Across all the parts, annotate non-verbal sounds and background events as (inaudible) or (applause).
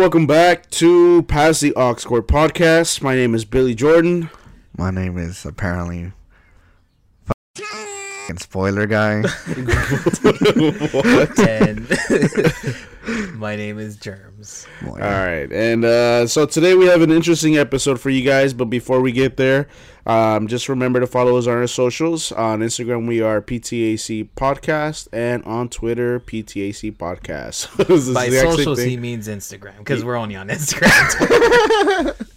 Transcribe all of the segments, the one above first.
And welcome back to Pass the Aux Cord podcast. My name is Billy Jordan. My name is apparently f***ing spoiler guy. (laughs) and (laughs) my name is Germs. All right, and uh, so today we have an interesting episode for you guys. But before we get there, um, just remember to follow us on our socials. On Instagram, we are PTAC Podcast, and on Twitter, PTAC Podcast. (laughs) By the exact same socials, thing. he means Instagram because we're only on Instagram. (laughs)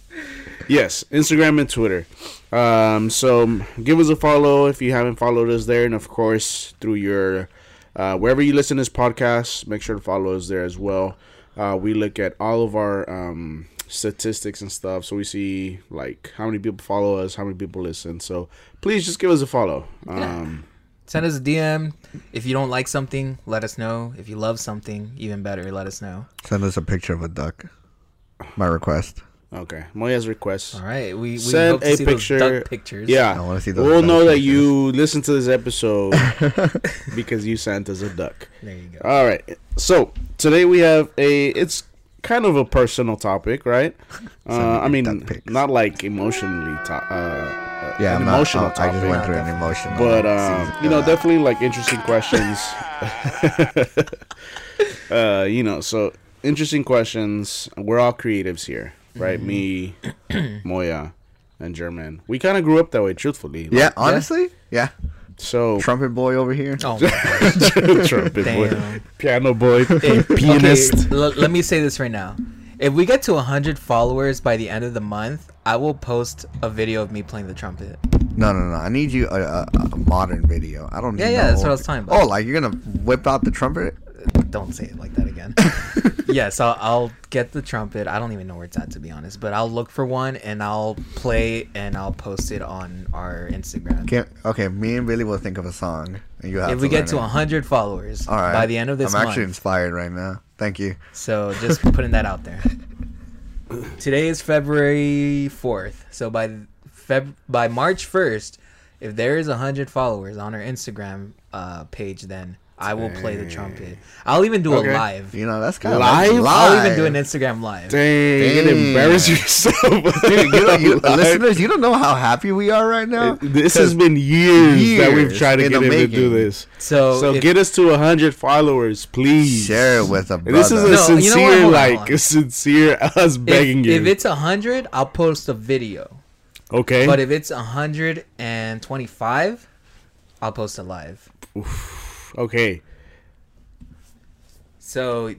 Yes, Instagram and Twitter. Um, so give us a follow if you haven't followed us there, and of course through your uh, wherever you listen to this podcast, make sure to follow us there as well. Uh, we look at all of our um, statistics and stuff, so we see like how many people follow us, how many people listen. So please just give us a follow. Um, Send us a DM. If you don't like something, let us know. If you love something, even better, let us know. send us a picture of a duck. My request. Okay, Moya's request. All right, we, we Send hope to a see picture- those duck pictures. Yeah, I wanna see those we'll duck know that pictures. you listen to this episode (laughs) because you sent us a duck. there you go. All right. So today we have a. It's kind of a personal topic, right? (laughs) Uh, I mean, not like emotionally. To, uh, Yeah, an I'm not- emotional I- I just went through an emotional. but um, you know, Uh, definitely like interesting questions. (laughs) uh, you know, so interesting questions. We're all creatives here, right? Mm-hmm. Me, (clears throat) Moya, and German. We kind of grew up that way, truthfully. Yeah, honestly, yeah. So Trumpet boy over here. Oh, (laughs) my gosh. trumpet boy, piano boy, Hey, (laughs) pianist. Okay, l- let me say this right now. If we get to 100 followers by the end of the month, I will post a video of me playing the trumpet. No, no, no. I need you a, a, a modern video. I don't. Yeah, need yeah, no that's what I was talking about. Oh, like you're gonna whip out the trumpet? Don't say it like that again. (laughs) yes, I'll, I'll get the trumpet. I don't even know where it's at to be honest, but I'll look for one and I'll play and I'll post it on our Instagram. Can't, okay, me and Billy will think of a song, and you have. if we get to it. 100 followers All right. by the end of this I'm month, actually inspired right now. Thank you. so just putting that out there. (laughs) Today is February 4th, so by Feb by March 1st, if there is 100 followers on our Instagram uh, page, then I will play the trumpet. I'll even do Okay. a live. You know that's kind of Live? I'll even do an Instagram live. Dang, you're gonna embarrass yourself. (laughs) Dude, you, know, you, (laughs) listeners, you don't know how happy we are right now. This has been years, that we've tried to get the him to do this. So, So if- get us to hundred followers, please. Share it with a brother. This is a No, you know sincere, like a sincere us begging if, you. if it's 100, I'll post a video. okay, But if it's 125, I'll post a live. Okay, So it,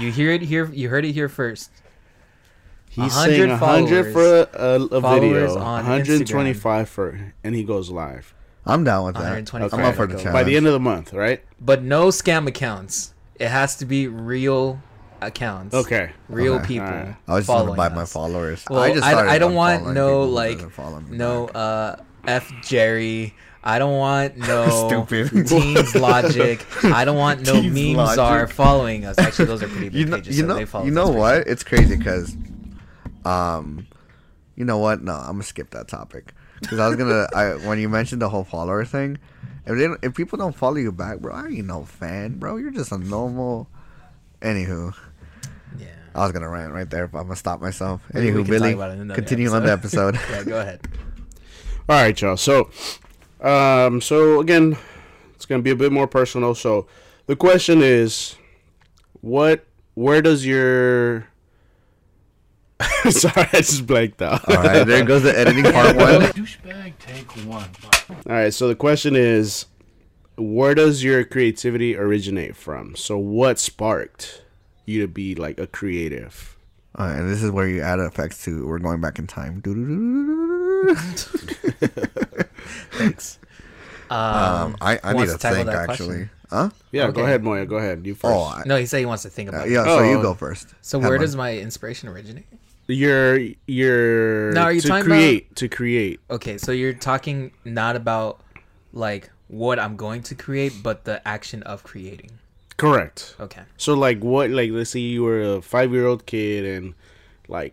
you hear it here. You heard it here first. he's 100 saying hundred for a, a, a video, on 125 for, and he goes live I'm down with that. 125 I'm up for the challenge. by the end of the month, right? But no scam accounts. It has to be real accounts. Okay, Real Okay. people. Alright. I was just gonna buy my followers. Well, I just I, I don't want no like doesn't follow me no uh F Jerry. I don't want no (laughs) Stupid. Teens (laughs) Logic. I don't want no Teens memes are following us. Actually, those are pretty big you know, pages. you so know, they follow you know for what? sure. It's crazy because, um, you know what? No, I'm gonna skip that topic because I was gonna. (laughs) I when you mentioned the whole follower thing, if they if people don't follow you back, bro, I ain't no fan, bro. You're just a normal. Anywho, Yeah. I was gonna rant right there, but I'm gonna stop myself. Anywho, Billy, about it in another continue on the episode. yeah, go ahead. All right, y'all. So, um, so again, it's gonna be a bit more personal. So, the question is, what? Where does your (laughs) Sorry, I just blanked out. All right, there goes the editing part (laughs) one. Douchebag, take one. All right, so the question is, where does your creativity originate from? So, what sparked you to be like a creative? All right, and this is where you add effects to. We're going back in time. Thanks. Um, Um, I, I need wants to tackle think actually. question? Huh? Yeah, Okay. go ahead, Moya. Go ahead. You first. Oh, I, No, he said he wants to think uh, about yeah. it. So you Oh. go first. So where Headline. does my inspiration originate? your your Now, are you to talking create to create. Okay, so you're talking not about like what I'm going to create, but the action of creating. Correct. Okay. So like what like let's say you were a five year old kid and like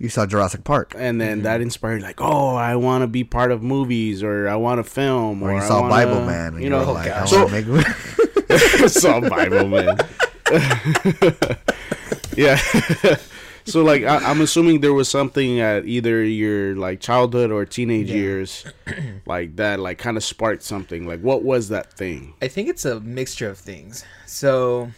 You saw Jurassic Park, and then Mm-hmm. that inspired like oh I want to be part of movies or I want to film or or you I saw wanna, Bible Man, and you you know were like, I. So- make. (laughs) (laughs) saw Bible Man. (laughs) yeah. so like I, I'm assuming there was something at either your like childhood or teenage Yeah. years, (clears throat) like that, like kind of sparked something. Like what was that thing? I think it's a mixture of things. So,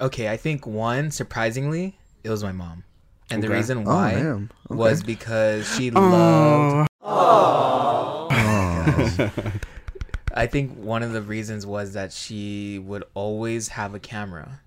okay, I think one surprisingly, it was my mom, and the Okay. reason Oh, why damn. was because she loved. Oh, (laughs) Oh. I think one of the reasons was that she would always have a camera,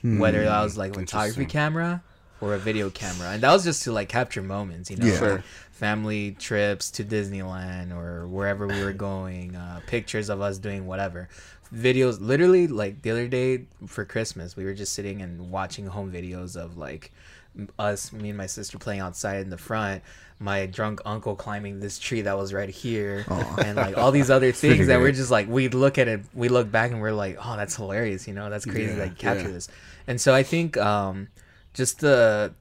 Hmm. whether that was like a photography camera or a video camera, and that was just to like capture moments, you know, Yeah. Like family trips to Disneyland or wherever we were going, uh, pictures of us doing whatever, videos. Literally, like the other day for Christmas, we were just sitting and watching home videos of like us, me and my sister playing outside in the front. My drunk uncle climbing this tree that was right here, Aw. and like all these other (laughs) things that we're just like we look at it, we look back and we're like, oh, that's hilarious, you know, that's crazy Yeah, that you capture yeah. this. And so I think um, just the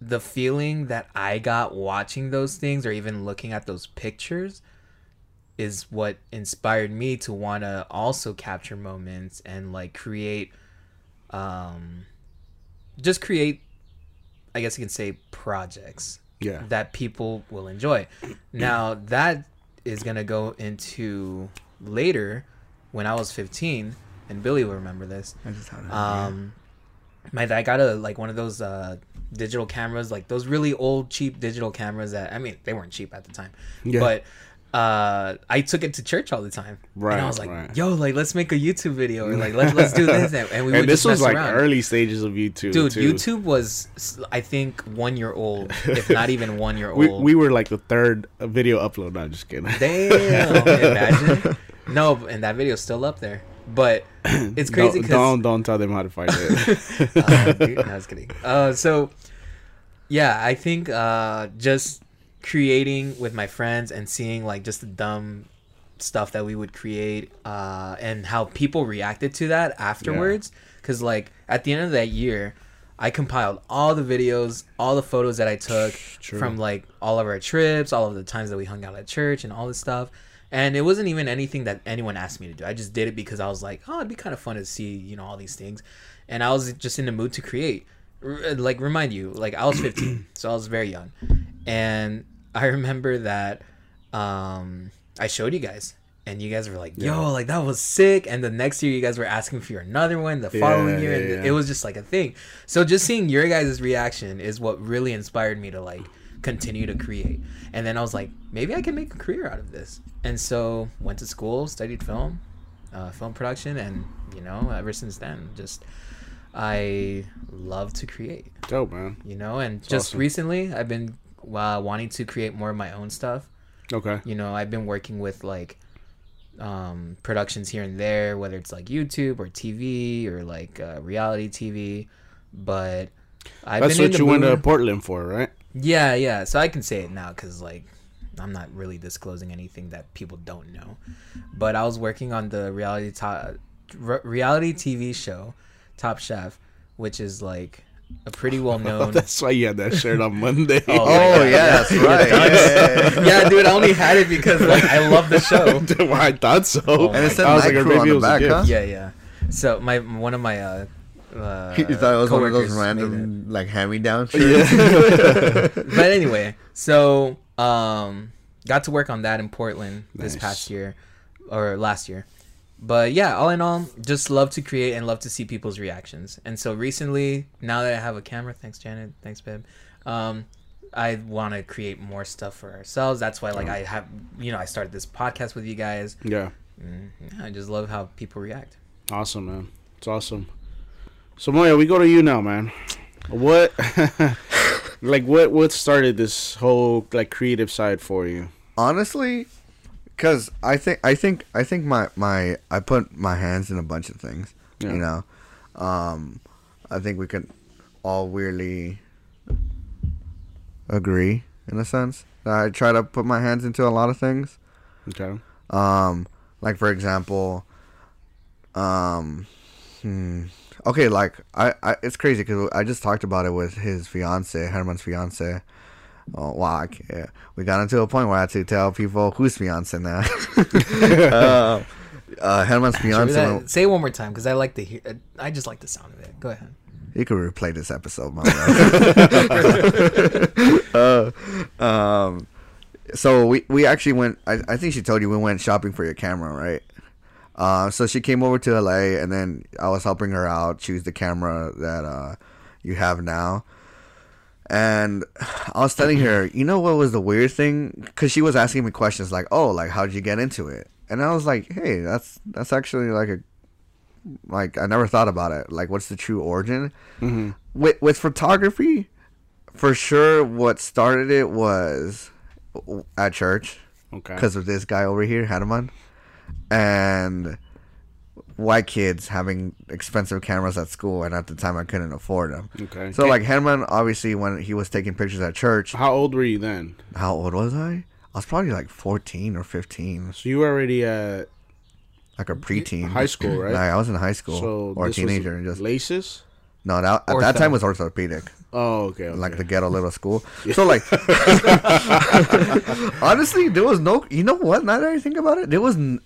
the feeling that I got watching those things or even looking at those pictures is what inspired me to want to also capture moments and like create um just create I guess you can say projects yeah. that people will enjoy. Now that is gonna go into later when I was 15, and Billy will remember this. I just. Um, my dad got a like one of those uh digital cameras, like those really old cheap digital cameras that I mean they weren't cheap at the time, Yeah. but uh I took it to church all the time. Right, And I was like, right. yo, like let's make a YouTube video or like let's let's do (laughs) this and, and we would And this just was like around. early stages of YouTube. Dude, too. YouTube was I think one year old, if not (laughs) even one year old. we were like the third video upload. No, I'm just kidding. Damn, (laughs) imagine. No, and that video's still up there. But (clears throat) it's crazy don't, don't don't tell them how to find it. uh, dude, no, I was kidding. Uh, so yeah, I think uh, just creating with my friends and seeing like just the dumb stuff that we would create uh, and how people reacted to that afterwards. Because like at the end of that year, I compiled all the videos, all the photos that I took True. from like all of our trips, all of the times that we hung out at church, and all this stuff. And it wasn't even anything that anyone asked me to do. I just did it because I was like, oh, it'd be kind of fun to see, you know, all these things. And I was just in the mood to create. R- like, remind you, like, I was (clears throat) 15, so I was very young. And I remember that um, I showed you guys. And you guys were like, yo, Yeah. like, that was sick. And the next year, you guys were asking for another one. The following Yeah, year, yeah, and it was just like a thing. So just seeing your guys' reaction is what really inspired me to, like, continue to create. And then I was like, maybe I can make a career out of this. And so went to school, studied film, uh, film production, and you know, ever since then, just I love to create. Dope, man. You know, and just awesome. recently I've been uh, wanting to create more of my own stuff. Okay. You know, I've been working with like um, productions here and there, whether it's like YouTube or TV or like uh, reality TV. But I've That's been in what you went to Portland for, right? yeah, yeah. So I can say it now because like I'm not really disclosing anything that people don't know. But I was working on the reality re- reality TV show Top Chef, which is like a pretty (laughs) well known. That's why you had that shirt on Monday. Oh, (laughs) Oh yeah, that's (laughs) right. Yeah, yeah, yeah. yeah, dude. I only had it because like I love the show. well, I thought so. Oh And it said I was like, Crew on maybe it the was back, huh? Yeah, yeah. So my one of my uh, uh You thought it was one of those random like hand-me-down Yeah. shirts? but anyway, so um, got to work on that in Portland this past year or last year. But yeah, all in all, just love to create and love to see people's reactions. And so recently, now that I have a camera, thanks Janet, thanks babe. Um, I want to create more stuff for ourselves. That's why, like, I have, you know, I started this podcast with you guys. yeah. Mm, yeah, I just love how people react. Awesome, man. It's awesome. So Moya, we go to you now, man. What, (laughs) like, what, what started this whole like creative side for you? Honestly, because I think I think I think my my I put my hands in a bunch of things. Yeah. You know, um, I think we could all weirdly agree in a sense that I try to put my hands into a lot of things. Okay. Um, like for example, um, hmm, okay, like I, I it's crazy because I just talked about it with his fiance, Herman's fiance. Oh wow, we got into a point where I had to tell people who's fiance now. (laughs) uh, uh, Herman's Should fiance. that- say it one more time because I like to hear. I just like the sound of it. Go ahead. You could replay this episode, my (laughs) (laughs) uh, um, so we we actually went. I, I think she told you we went shopping for your camera, right? Uh, so she came over to LA, and then I was helping her out choose the camera that uh, you have now. And I was telling her, you know what was the weird thing? Because she was asking me questions like, "Oh, like how'd you get into it?" And I was like, "Hey, that's that's actually like a like I never thought about it. Like, what's the true origin Mhm. with with photography? For sure, what started it was at church Okay. because of this guy over here, Herman, and white kids having expensive cameras at school, and at the time I couldn't afford them. Okay. So like Herman, obviously, when he was taking pictures at church, How old were you then? how old was I? I was probably like fourteen or fifteen, So you were already at like a preteen. high school, (clears throat) right? Like, I was in high school so or a teenager, was and just laces. no. That, at that time was orthopedic. Oh, okay. okay. like the ghetto little school. (laughs) So like, (laughs) honestly, there was no. You know what? Now that I think about it, there was. N-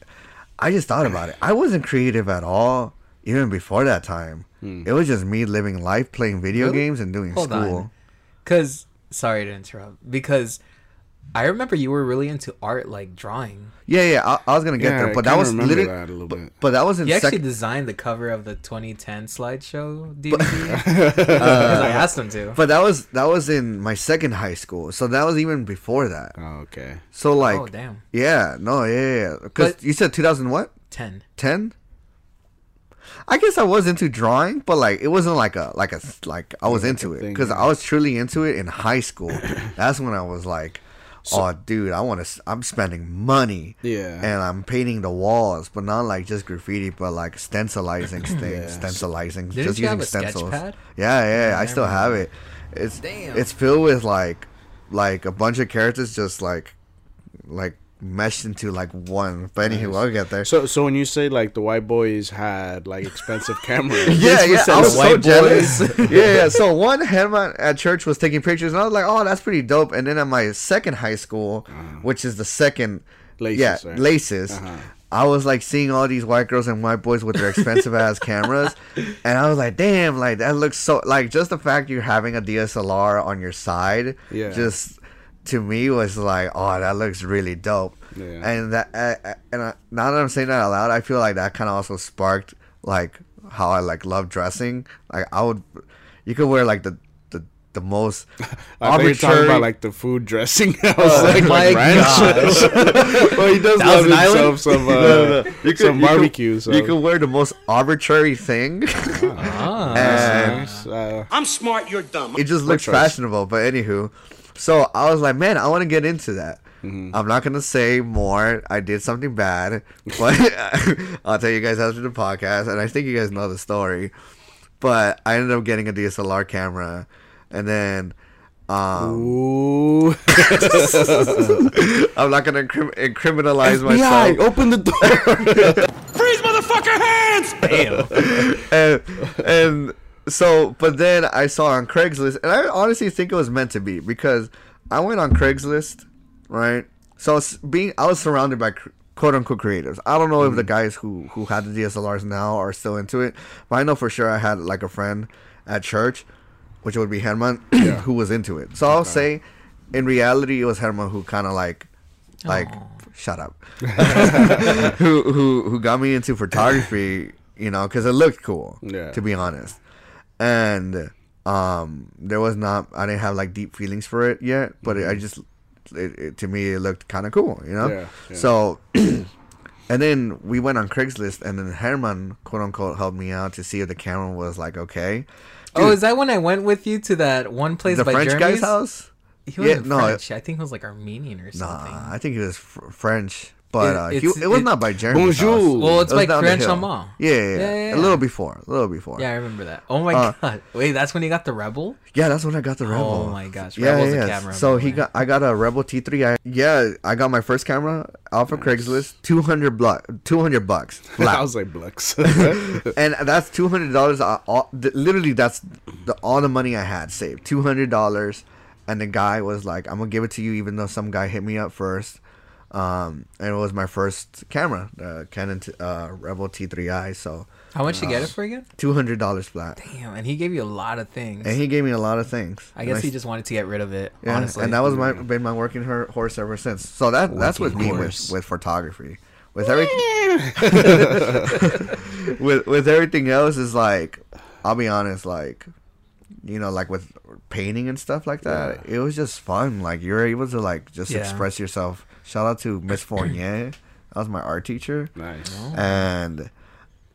I just thought about it. I wasn't creative at all, even before that time. Hmm. It was just me living life, playing video Really? games, and doing Hold school. Cause sorry to interrupt. Because I remember you were really into art, like drawing. Yeah, yeah. I, I was gonna get yeah, there, I but that was literally. that a little bit. But that was in You actually designed the cover of the 2010 slideshow DVD. (laughs) (laughs) Because I asked him to. But that was that was in my second high school, so that was even before that. Oh, okay. So oh, like, oh damn, yeah, no, yeah, yeah. Because But- you said 2000 what? 10. 10 i guess i was into drawing but like it wasn't like a like a like i was into it because i was truly into it in high school (coughs) that's when i was like oh dude i want to i'm spending money Yeah. and i'm painting the walls but not like just graffiti but like stencilizing (clears throat) things Yeah. stencilizing Didn't just you using have a stencils pad? yeah yeah, Yeah, i I still have it it's Damn. it's filled with like like a bunch of characters just like like meshed into like one but anywho i'll get there So, so when you say like the white boys had like expensive (laughs) cameras, yeah, yeah. I the was so white jealous. boys. (laughs) yeah, yeah. So one Herman at church was taking pictures, and I was like, "Oh, that's pretty dope." And then at my second high school, which is the second, Laces, yeah, right? laces. Uh-huh. I was like seeing all these white girls and white boys with their expensive ass cameras, (laughs) and I was like, "Damn, like that looks so like just the fact you're having a DSLR on your side, Yeah. just to me was like, oh, that looks really dope." Yeah. And that, uh, uh, and uh, now that I'm saying that out loud, I feel like that kind of also sparked like how I like love dressing. Like I would, you could wear like the the, the most (laughs) I thought you were talking arbitrary. about like the food dressing. (laughs) I was like, my like ranch. (laughs) well, he does love Thousand himself some uh, No, no, no. You could- some you barbecue. so. You could wear the most arbitrary thing. Ah. and Nice. Uh, I'm smart, you're dumb. it just looks choice. fashionable. But anywho, so I was like, man, I want to get into that. Mm-hmm. I'm not gonna say more. I did something bad, but (laughs) I'll tell you guys after the podcast. And I think you guys know the story. But I ended up getting a DSLR camera, and then um, ooh. (laughs) (laughs) I'm not gonna incrim- incriminalize FBI, myself. open the door. Freeze, motherfucker, hands! and, and so, but then I saw on Craigslist, and I honestly think it was meant to be because I went on Craigslist, right? So I was being, I was surrounded by quote unquote creatives. I don't know if the mm-hmm. guys who who had the DSLRs now are still into it, but I know for sure I had like a friend at church, which would be Herman, (clears throat) who was into it. So I'll say, in reality, it was Herman who kind of like, like, shut up, (laughs) (laughs) who who who got me into photography. You know, because it looked cool. Yeah. To be honest, and um, there was not. I didn't have like deep feelings for it yet, but it, I just, it, it, to me, it looked kind of cool. You know. Yeah, yeah. So. (clears throat) And then we went on Craigslist, and then Herman, quote unquote, helped me out to see if the camera was like okay. Oh, is that when I went with you to that one place the by French Jeremy's? guy's house? He wasn't Yeah, no, French. I think he was like Armenian or something. Nah, I think he was fr- French, but It- uh, he, it was it- not by Jeremy. Bonjour. Well, it's It was like down the French hill. Chamon. Yeah, yeah, yeah, Yeah, yeah, a little before, a little before. Yeah, I remember that. Oh my Uh, god! Wait, that's when you got the Rebel. Yeah, that's when I got the Rebel. Oh my gosh, Yeah, Rebel's yeah. a yeah. camera. So he way. got, I got a Rebel T3. I, yeah, I got my first camera off of Craigslist, two hundred block, two hundred bucks. (laughs) I was like Blux. (laughs) and that's two hundred dollars. Literally, that's the, all the money I had saved. Two hundred dollars, and the guy was like, "I'm gonna give it to you," even though some guy hit me up first. Um, and it was my first camera, uh, Canon t- uh, Rebel T3i. So How much you get it for again? Two hundred dollars flat. Damn, and he gave you a lot of things. And he gave me a lot of things. I guess he just wanted to get rid of it. yeah, honestly, and that was my been my working her- horse ever since. So that that's with me with, with photography. With every (laughs) (laughs) with with everything else is like, I'll be honest, like, you know, like with painting and stuff like that, it was just fun. Like you're able to like just Yeah. express yourself. Shout out to Miss Fournier. That was my art teacher. Nice. and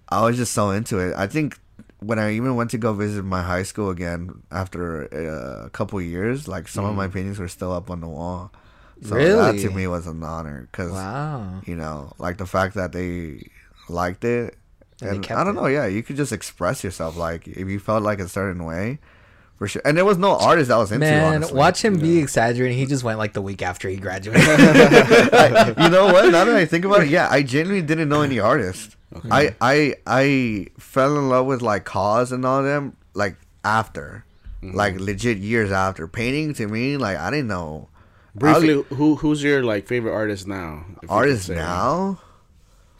I was just so into it. I think when I even went to go visit my high school again after uh, a couple years, like some of my paintings were still up on the wall. So that to me was an honor because wow. you know, like the fact that they liked it, And and I don't it. know, yeah, you could just express yourself. Like if you felt like a certain way, for sure. And there was no artist that was into. Man, honestly. watch him be exaggerating. He just went like the week after he graduated. (laughs) you know what? Now that I think about it, yeah, I genuinely didn't know any artists. I I I fell in love with like KAWS and all them like after, mm-hmm. like legit years after. Painting to me, like I didn't know. Briefly, who who's your like favorite artist now? Artist you say? now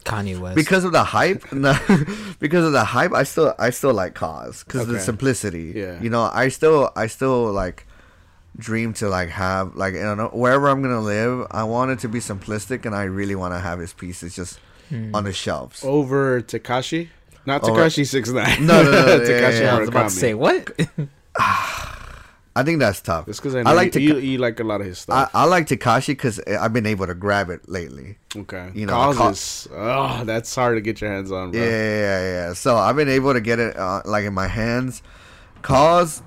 Kanye West. because of the hype. (laughs) No, (laughs) because of the hype, I still I still like KAWS because of the simplicity. Yeah. you know, I still I still like dream to like have like you know wherever I'm gonna live, I want it to be simplistic, and I really want to have his pieces just hmm. on the shelves. over Takashi. Not Takashi six nine. No, no, no, (laughs) yeah, Takashi yeah, yeah. I was about to Murakami. say what? I think that's tough. It's because I, I like you, to. you, you like a lot of his stuff. I like Takashi because I've been able to grab it lately. okay, you know, causes. oh, that's hard to get your hands on, bro. Yeah, yeah, yeah, yeah. So I've been able to get it uh, like in my hands. KAWS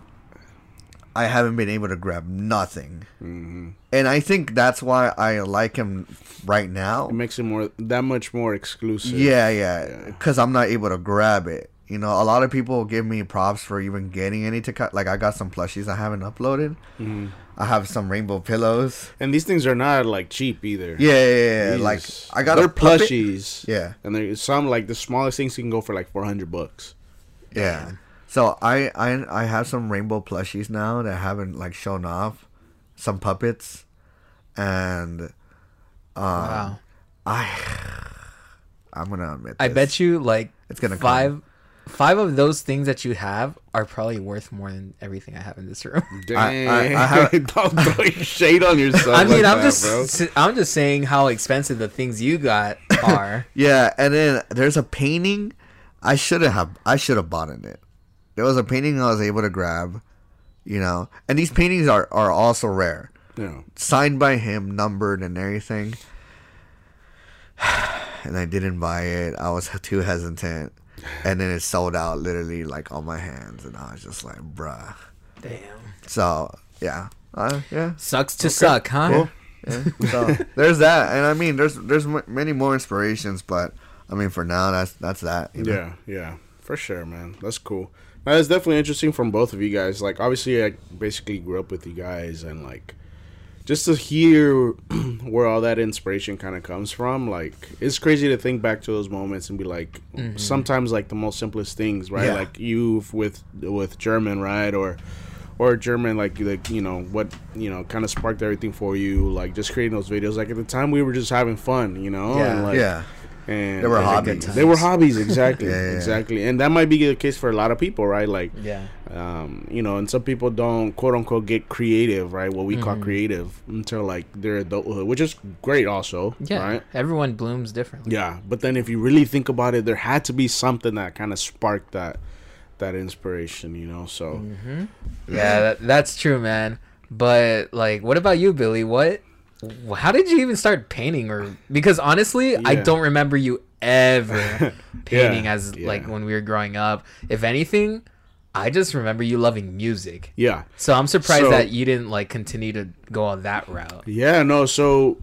I haven't been able to grab nothing, Mm-hmm. and I think that's why I like him right now. It makes it more that much more exclusive. Yeah, yeah, because I'm not able to grab it. You know, a lot of people give me props for even getting any to cut. Like I got some plushies I haven't uploaded. Mm-hmm. I have some rainbow pillows. and these things are not like cheap either. Yeah, yeah, yeah. yeah. Like I got they're a puppet. plushies. Yeah. and there's some like the smallest things you can go for like four hundred bucks. Yeah. So I, I I have some rainbow plushies now that haven't like shown off, some puppets, and um, wow. I (sighs) I'm gonna admit. I bet you like It's gonna five five of those things that you have are probably worth more than everything I have in this room. (laughs) Dang, I- I have- (laughs) don't throw shade on yourself. I mean, like I'm that, just bro. I'm just saying how expensive the things you got (laughs) are. Yeah, and then there's a painting. I should have I should have bought in it. There was a painting I was able to grab, you know, and these paintings are are also rare. Yeah. signed by him, numbered and everything. (sighs) And I didn't buy it. I was too hesitant. And then it sold out literally like on my hands. And I was just like, bruh. Damn. So, yeah. Uh, yeah. Sucks to suck, huh? Cool. Yeah. So, (laughs) there's that. And I mean, there's there's m- many more inspirations, but I mean, for now, that's that's that. you know? Yeah, yeah, for sure, man. That's cool. Now, that's definitely interesting from both of you guys. Like, obviously, I basically grew up with you guys, and like, just to hear (clears throat) where all that inspiration kind of comes from, like, it's crazy to think back to those moments and be like, mm-hmm. sometimes like the most simplest things, right? Yeah. Like you with with German, right, or or German, like like you know what you know kind of sparked everything for you, like just creating those videos. Like at the time, we were just having fun, you know, Yeah. and like, Yeah. And They were and- hobbies. They were hobbies, exactly, (laughs) Yeah, yeah, yeah. exactly, and that might be the case for a lot of people, right? Like, Yeah. um, you know, and some people don't quote unquote get creative, right? What we call Mm-hmm. creative until like their adulthood, which is great, also, Yeah. right? Everyone blooms differently. Yeah, but then if you really think about it, there had to be something that kind of sparked that that inspiration, you know. So Mm-hmm. Yeah, that, that's true, man. But like, what about you, Billy? What? How did you even start painting? Or because honestly, I don't remember you ever (laughs) painting as yeah. like when we were growing up. If anything, I just remember you loving music. yeah, So I'm surprised So- that you didn't like continue to go on that route. Yeah, no. So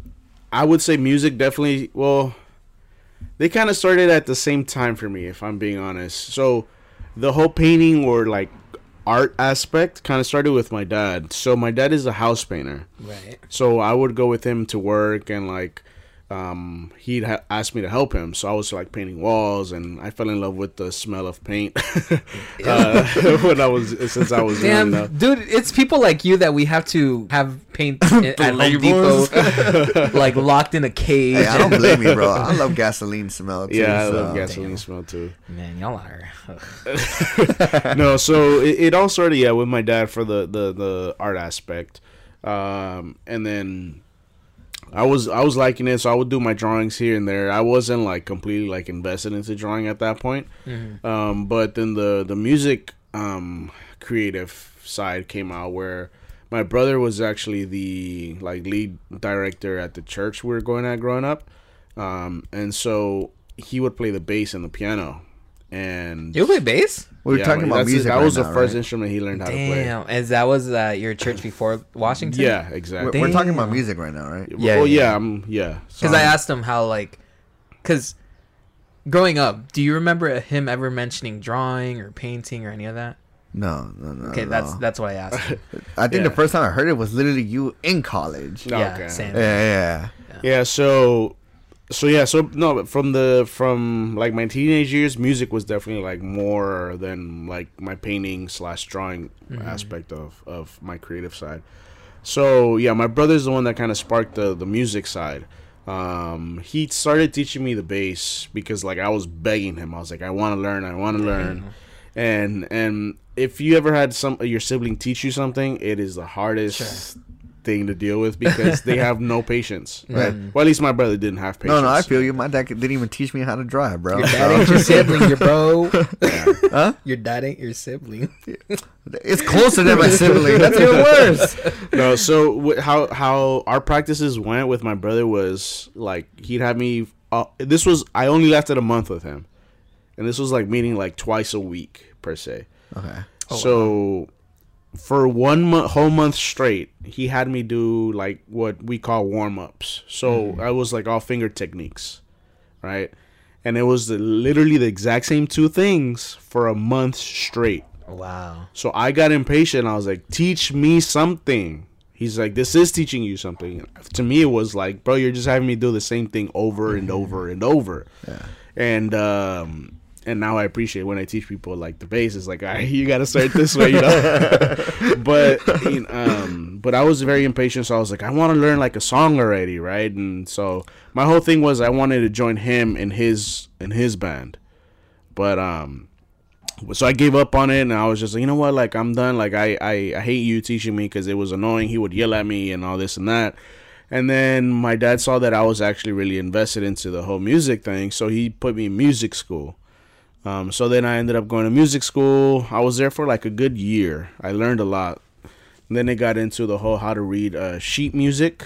I would say music definitely. Well, they kind of started at the same time for me, if I'm being honest. So the whole painting or like art aspect kind of started with my dad. So my dad is a house painter. Right. So I would go with him to work and like um, he'd ha- asked me to help him. So I was like painting walls, and I fell in love with the smell of paint (laughs) uh, (laughs) when I was since I was young. Damn, enough. dude, it's people like you that we have to have paint (laughs) at Home Depot, like locked in a cage. Hey, I don't blame you, bro. I love gasoline smell too. Yeah, I so- love gasoline Damn. smell too. Man, y'all are. no, so it, it all started yeah with my dad for the the the art aspect, um, and then I was I was liking it, so I would do my drawings here and there. I wasn't like completely like invested into drawing at that point, um, but then the the music um, creative side came out where my brother was actually the like lead director at the church we were going at growing up, um, and so he would play the bass and the piano, and You play bass? We were yeah, talking about that's- music. That right was the first right? instrument he learned how to play. Damn, as that was uh, your church before Washington. Yeah, We're, exactly. we're talking about music right now, right? Yeah, well, yeah. yeah, yeah. Because I I'm- asked him how like, because growing up, do you remember him ever mentioning drawing or painting or any of that? No, no, no. Okay, no. that's that's what I asked. Him. (laughs) I think the first time I heard it was literally you in college. No, yeah, okay. same. Yeah, yeah. Yeah, so so yeah, so no, but from the from like my teenage years, music was definitely like more than like my painting slash drawing aspect of of my creative side. So yeah, my brother's the one that kind of sparked the the music side. Um, he started teaching me the bass because like I was begging him. I was like, I want to learn. I want to learn. And and if you ever had some your sibling teach you something, it is the hardest thing to deal with because they (laughs) have no patience. (laughs) Right. Well, at least my brother didn't have patience. No, no, I feel you. My dad didn't even teach me how to drive, bro. Your dad ain't your (laughs) sibling, your bro. Huh? Your dad ain't your sibling. It's closer than my sibling. That's even worse. no, so wh- how how our practices went with my brother was like he'd have me. Uh, this was I only lasted a month with him, and this was like meeting like twice a week per se. Okay. so for one month, whole month straight, he had me do like what we call warm ups. So I was like all finger techniques, right? And it was the, literally the exact same two things for a month straight. Wow. So I got impatient. I was like, "Teach me something." He's like, "This is teaching you something." To me, it was like, "Bro, you're just having me do the same thing over and over and over." Yeah. And um, and now I appreciate when I teach people like the bass. It's like, "All right, you got to start this way," you know. (laughs) but you know, um, but I was very impatient, so I was like, "I want to learn like a song already, right?" And so my whole thing was I wanted to join him in his in his band, but um so I gave up on it, and I was just like, you know what, like I'm done. Like I I, I hate you teaching me because it was annoying. He would yell at me and all this and that. And then my dad saw that I was actually really invested into the whole music thing, so he put me in music school. Um, so then I ended up going to music school. I was there for like a good year. I learned a lot. And then it got into the whole how to read uh, sheet music,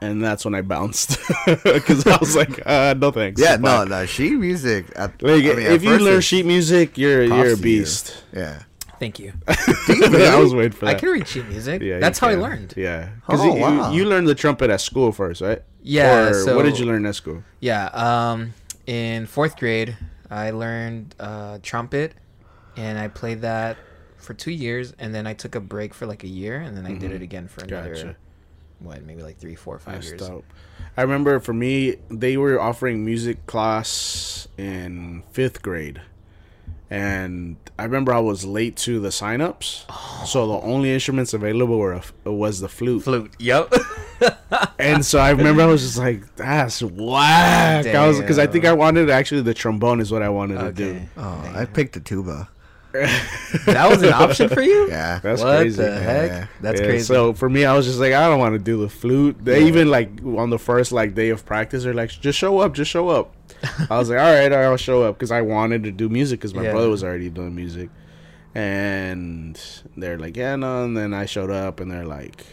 and that's when I bounced (laughs) because I was like, (laughs) uh, no thanks. Yeah, Bye. no, no. Sheet music. At, Like, I mean, if you learn sheet music, you're you're a to you. beast. Yeah. Thank you. (laughs) I was waiting for I can read sheet music. Yeah, That's how I learned. Yeah, because Oh, you, wow. you learned the trumpet at school first, right? Yeah, Or so- what did you learn at school? Yeah. Um, in fourth grade, I learned uh, trumpet, and I played that for two years, and then I took a break for like a year, and then I did it again for another, Mm-hmm. Gotcha. what, maybe like three, four, five That's years. dope. I remember for me, they were offering music class in fifth grade, and I remember I was late to the sign-ups, so the only instruments available were a, was the flute. Flute. Yep. (laughs) and so I remember I was just like, "That's whack." I was because I think I wanted actually the trombone is what I wanted to do. okay. Oh, I picked the tuba. (laughs) that was an option for you? Yeah. That's what crazy. the heck? Yeah. That's Yeah, crazy. So for me, I was just like, I don't want to do the flute. They even like on the first like day of practice, they're like, just show up, just show up. I was like, all right, I'll show up because I wanted to do music because my Yeah. brother was already doing music, and they're like, yeah, no. And then I showed up, and they're like,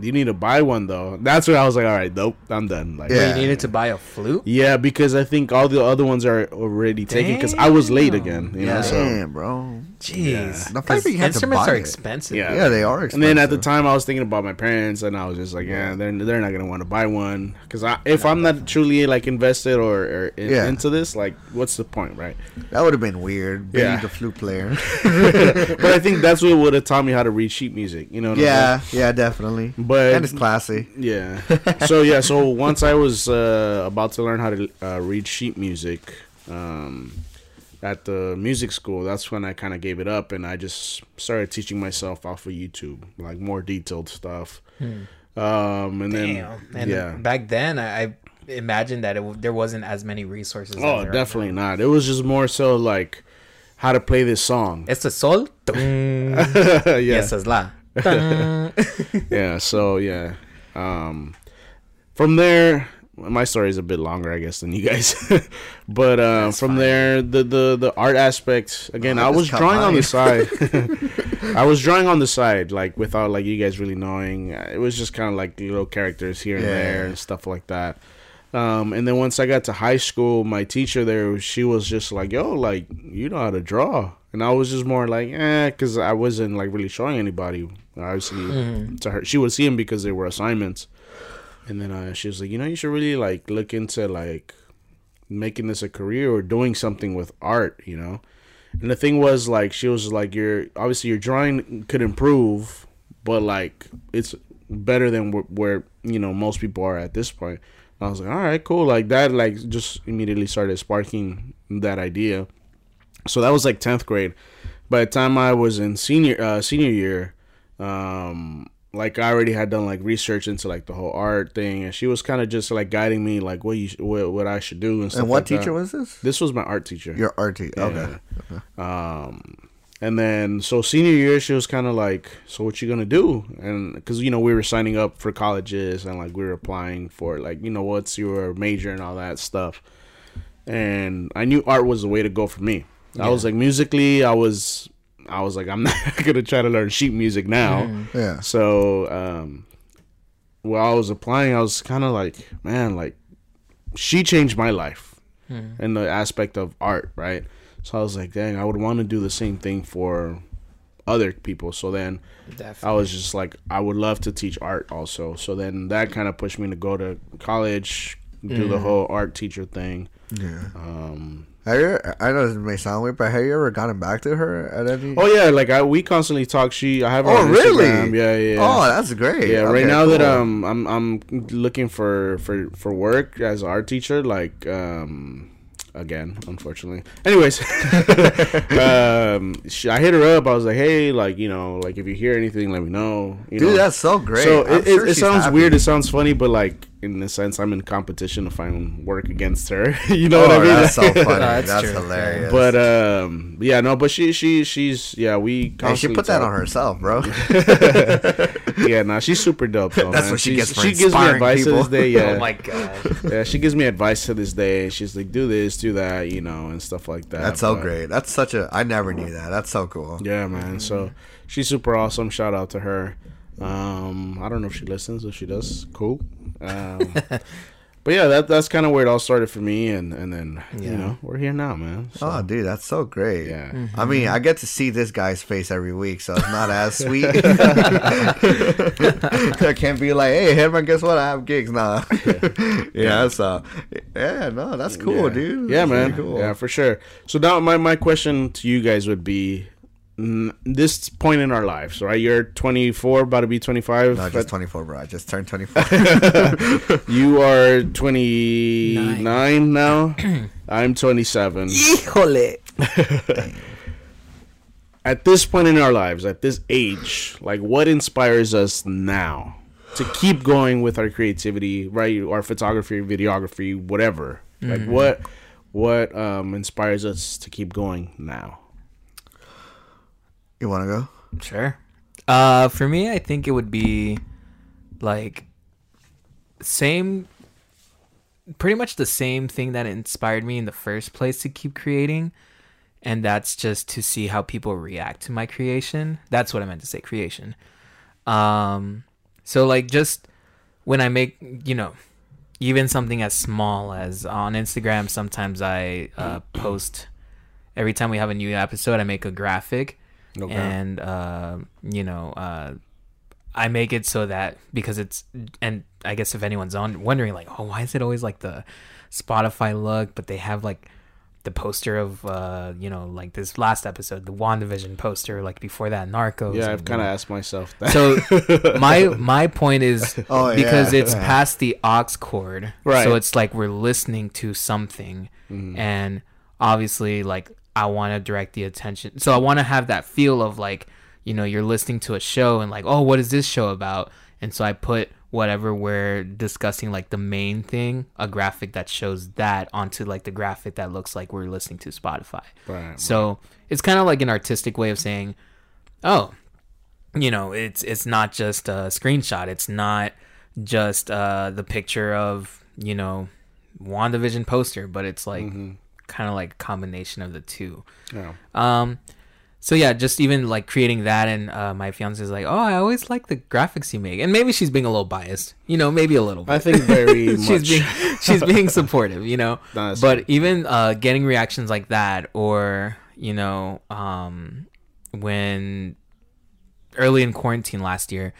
you need to buy one though. That's when I was like, all right, nope, I'm done. Like, Yeah. you needed to buy a flute? yeah, because I think all the other ones are already taken because I was late again. You know, Yeah. so. Damn, bro. Jeez. No, Because first you had to instruments buy are it. expensive. Yeah. Yeah, they are And then at the time, I was thinking about my parents, and I was just like, yeah, they're they're not gonna want to buy one because I, if I'm not truly like invested or, or in, Yeah. into this, like, what's the point, right? That would have been weird. Being Yeah. the flute player. (laughs) but I think that's what would have taught me how to read sheet music. You know? What I'm yeah, yeah, definitely. but and it's classy. yeah. So yeah. So once I was uh, about to learn how to uh, read sheet music um, at the music school, that's when I kind of gave it up, and I just started teaching myself off of YouTube, like more detailed stuff. Um, and then And yeah. back then, I, I imagined that it, there wasn't as many resources. Oh, there are definitely not. It was just more so like how to play this song. now. Este sol. (laughs) Tung. yeah. Y es la. (laughs) Yeah so yeah um from there my story is a bit longer i guess than you guys. (laughs) But uh, from there the, the the art aspect again Oh, I was drawing on the side. (laughs) (laughs) I was drawing on the side like without like you guys really knowing. It was just kind of like little characters here and Yeah. there and stuff like that. Um, and then once I got to high school, my teacher there, she was just like, "Yo, like you know how to draw," and I was just more like, "Eh," because I wasn't like really showing anybody. Obviously, to her, she would see them because they were assignments. And then uh, she was like, "You know, you should really like look into like making this a career or doing something with art." You know, and the thing was like, she was like, you're obviously your drawing could improve, but like it's better than wh- where you know most people are at this point." I was like, all right, cool. Like that, like just immediately started sparking that idea. So that was like tenth grade. By the time I was in senior uh, senior year, um, like I already had done like research into like the whole art thing, and she was kind of just like guiding me like what you what, what I should do and stuff. And what like that. teacher was this? This was my art teacher. Your art teacher. Okay. Um, and then so senior year, she was kind of like, "So what you gonna do?" And because you know we were signing up for colleges and like we were applying for like you know what's your major and all that stuff. And I knew art was the way to go for me. I was like musically, I was, I was like, I'm (laughs) not gonna try to learn sheet music now. Yeah. So um, while I was applying, I was kind of like, man, like she changed my life in the aspect of art, right? So I was like, dang, I would want to do the same thing for other people. So then Definitely. I was just like, I would love to teach art also. So then that kind of pushed me to go to college, do the whole art teacher thing. Yeah. Um, Have you, I know this may sound weird, but have you ever gotten back to her at any? oh yeah, like I we constantly talk. She I have her Oh, on really? Instagram. Yeah, yeah. Oh, that's great. Yeah, right Okay, now that um I'm I'm looking for for for work as an art teacher, like um again, unfortunately. Anyways, (laughs) (laughs) um she, I hit her up. I was like, hey, like you know, like if you hear anything, let me know. You Dude, know? that's so great. So I'm it, sure it, it sounds happy. weird. It sounds funny, but like in a sense, I'm in competition to find work against her. (laughs) you know oh, what I mean? that's so (laughs) funny. that's that's hilarious. But um, yeah, no, but she she she's yeah we. Hey, she constantly put that on herself, bro. (laughs) Yeah, no, she's super dope. Though, That's man. what she She's- gets for She gives me advice people. to this day. Yeah, Oh my god. yeah, she gives me advice to this day. She's like, do this, do that, you know, and stuff like that. That's so But, great. That's such a. I never knew that. That's so cool. Yeah, man. So she's super awesome. Shout out to her. Um, I don't know if she listens. If she does, cool. Um, (laughs) but yeah, that that's kind of where it all started for me, and and then you Yeah. know we're here now, man. So, Oh, dude, that's so great. yeah. I mean, I get to see this guy's face every week, so it's not as sweet. (laughs) (laughs) I can't be like, "Hey, Herman, guess what? I have gigs now." yeah, so yeah, no, that's cool, yeah. dude. Yeah, That's man. really cool. Yeah, for sure. So now my my question to you guys would be. Mm, This point in our lives, right? You're 24, about to be 25. No, but just 24, bro. I just turned 24. (laughs) you are 29 now. (clears throat) I'm 27. Híjole. (laughs) at this point in our lives, at this age, like what inspires us now to keep going with our creativity, right? Our photography, videography, whatever. Like what what um inspires us to keep going now? You want to go? Sure. Uh, for me, I think it would be like same, pretty much the same thing that inspired me in the first place to keep creating, and that's just to see how people react to my creation. That's what I meant to say, creation. Um, so like just when I make, you know, even something as small as on Instagram, sometimes I uh, post every time we have a new episode, I make a graphic Okay. and uh, you know uh, I make it so that because it's and I guess if anyone's on wondering like oh why is it always like the Spotify look but they have like the poster of uh you know like this last episode the WandaVision poster like before that Narcos Yeah, I've kind of asked myself that. So (laughs) my my point is (laughs) Oh, because yeah. it's past the aux cord, Right. so it's like we're listening to something, and obviously, like I want to direct the attention. So I want to have that feel of like you know you're listening to a show and like oh what is this show about? And so I put whatever we're discussing like the main thing, a graphic that shows that onto like the graphic that looks like we're listening to Spotify. Right, So it's kind of like an artistic way of saying, oh, you know, it's it's not just a screenshot. It's not just uh, the picture of you know WandaVision poster, but it's like kind of like a combination of the two. Yeah. Um, so yeah, just even like creating that, and uh, my fiance is like, "Oh, I always like the graphics you make," and maybe she's being a little biased, you know, maybe a little. Bit. I think very (laughs) she's being she's being supportive, you know. (laughs) No, but even uh, getting reactions like that, or you know, um, when early in quarantine last year,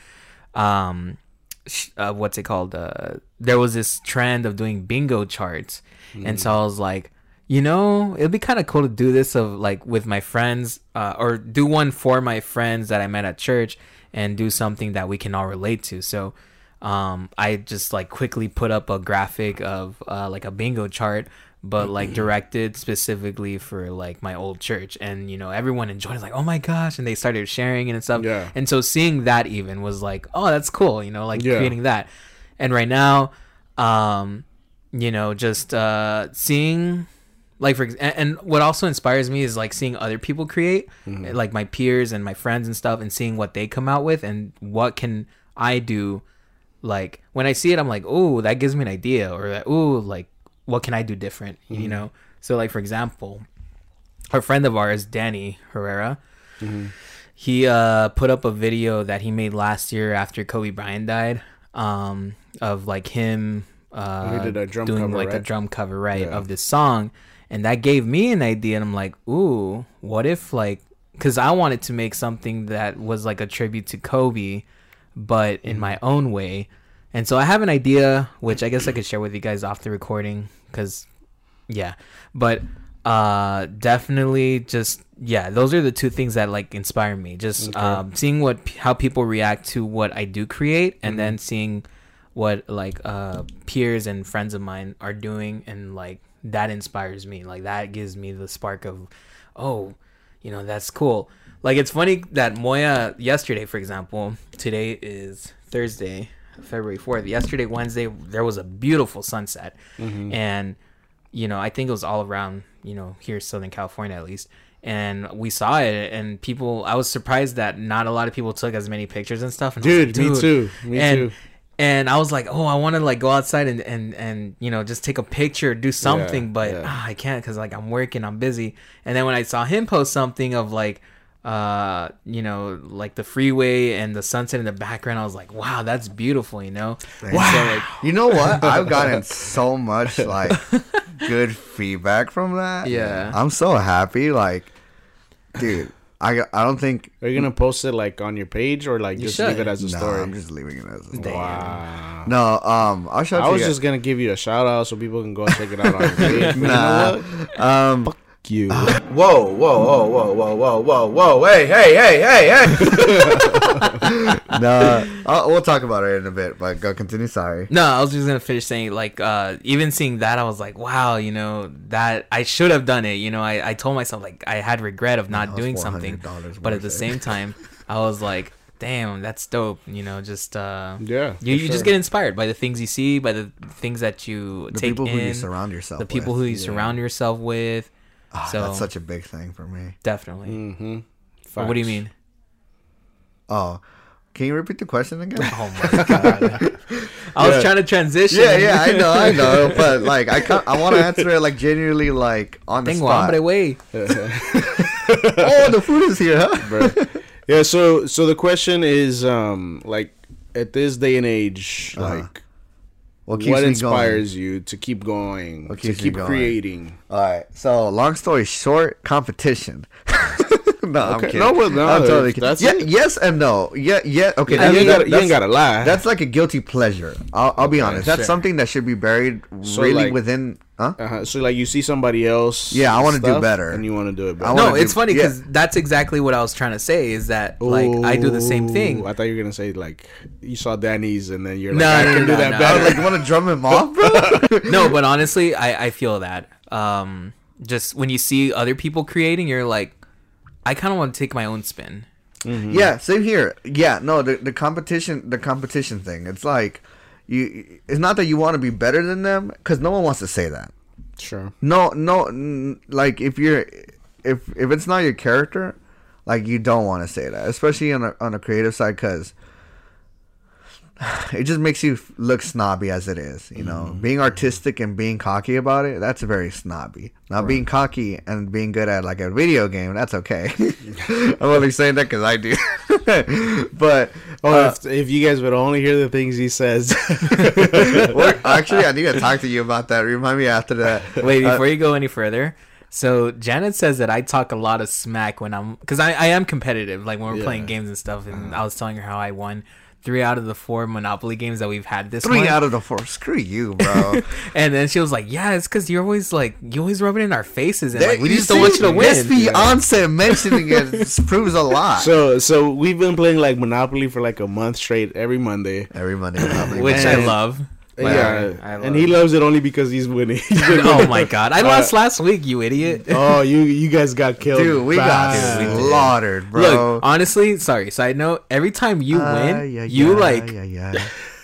um, sh- uh, what's it called? Uh, there was this trend of doing bingo charts, and so I was like, you know, it'd be kind of cool to do this of like with my friends, uh, or do one for my friends that I met at church, and do something that we can all relate to. So, um, I just like quickly put up a graphic of uh, like a bingo chart, but like directed specifically for like my old church, and you know everyone enjoyed it, like oh my gosh, and they started sharing and stuff. Yeah. And so seeing that even was like, oh, that's cool, you know, like Yeah. creating that. And right now, um, you know, just uh, seeing like for and, and what also inspires me is like seeing other people create like my peers and my friends and stuff and seeing what they come out with and what can i do like when i see it i'm like oh that gives me an idea or oh like what can i do different? You know? So like for example a friend of ours danny herrera he uh put up a video that he made last year after kobe bryant died um of like him uh did a drum doing cover, like a drum cover right Yeah. of this song and that gave me an idea and i'm like ooh what if like because i wanted to make something that was like a tribute to kobe but in my own way. And so i have an idea which i guess i could share with you guys off the recording because yeah. But uh definitely just yeah those are the two things that like inspire me. Just um seeing what how people react to what i do create and then seeing what like uh peers and friends of mine are doing and like that inspires me. Like that gives me the spark of oh you know that's cool. Like it's funny that moya yesterday for example today is thursday february 4th yesterday wednesday there was a beautiful sunset. Mm-hmm. And you know i think it was all around you know here southern california at least. And we saw it and people i was surprised that not a lot of people took as many pictures and stuff. And I was Dude, me too. Me and, too. And i was like oh i want to like go outside and and and you know just take a picture do something but yeah. ah, i can't because like i'm working i'm busy and then when i saw him post something of like uh you know like the freeway and the sunset in the background i was like wow that's beautiful you know wow so, like, You know what? (laughs) I've gotten so much like (laughs) good feedback from that. Yeah. I'm so happy. Like, dude, I I don't think Are you gonna post it like on your page or like You just should. leave it as a no, story? I'm just leaving it as a story. Damn. Wow. No, um, I'll show it I was you. just gonna give you a shout out so people can go check it out on (laughs) your page. Nah. You know um, Fuck you. (laughs) Whoa, whoa, whoa, whoa, whoa, whoa, whoa, whoa, hey, hey, hey, hey, hey. (laughs) no, (laughs) I'll, we'll talk about it in a bit. But go continue. Sorry. No, I was just gonna finish saying like uh even seeing that I was like, wow, you know, that I should have done it. You know, I, I told myself like I had regret of not doing something. But at the it. same time, I was like, damn, that's dope. You know, just uh Yeah. you, for you just get inspired by the things you see, by the things that you The take people in, who you surround yourself. the people with. who you surround yourself with. Ah, so that's such a big thing for me. definitely. Mm-hmm. What do you mean? Oh, can you repeat the question again? (laughs) Oh my god. I was Yeah. trying to transition. yeah, yeah, I know, I know, (laughs) but like, I can't, I want to answer it like genuinely, like on the Tengo spot. hambre, way. (laughs) oh, the food is here, huh? Yeah, so so the question is um like at this day and age, Uh-huh. like What what inspires you to keep going, to keep creating? All right. So, long story short, competition. (laughs) (laughs) no, I'm Okay. kidding. No, well, no, I'm totally if kidding. that's Yeah, it. yes and no. Yeah, yeah. Okay, You ain't gotta- you ain't that's- gotta lie. That's like a guilty pleasure. I'll, I'll be honest. That's sure. something that should be buried So, really like- within Uh-huh. So like you see somebody else. Yeah, I wanna do better. and you want to do it better. I no, it's do- funny yeah. because that's exactly what I was trying to say. Is that like I do the same thing? I thought you were gonna say like you saw Danny's and then you're like, No, I no, can no, do that no. I better. was like, you want to drum him (laughs) off, bro? (laughs) no, but honestly, I I feel that. Um, just when you see other people creating, you're like, I kind of want to take my own spin. Mm-hmm. Yeah, same here. Yeah, no, the the competition, the competition thing. It's like you. It's not that you want to be better than them, because no one wants to say that. sure. No, no, n- like if you're, if if it's not your character, like you don't want to say that, especially on a on a creative side, because it just makes you look snobby as it is. You know, being artistic and being cocky about it, that's very snobby. Now, being cocky and being good at like a video game, that's okay. (laughs) I'm only saying that because I do. (laughs) but Oh, uh, if, if you guys would only hear the things he says. (laughs) actually, I need to talk to you about that. Remind me after that. Wait, Uh, before you go any further. So Janet says that I talk a lot of smack when I'm because I, I am competitive like when we're Yeah. playing games and stuff and I was telling her how I won three out of the four Monopoly games that we've had this three month. out of the four. Screw you, bro. (laughs) and then she was like, "Yeah, it's because you're always like you always rub it in our faces and There- like we you just don't want see, you to win." Just Beyonce mentioning it proves a lot. so so we've been playing like Monopoly for like a month straight every Monday. Every Monday, Monopoly, which man. I love. Yeah, I and he loves it only because he's winning. (laughs) oh my god, I Uh, lost (laughs) last week, you idiot. (laughs) oh, you you guys got killed. dude, we got bad. Dude, we did. slaughtered, bro. Look, honestly, sorry. Side note: every time you win, Ay, ay, you ay, like ay, ay.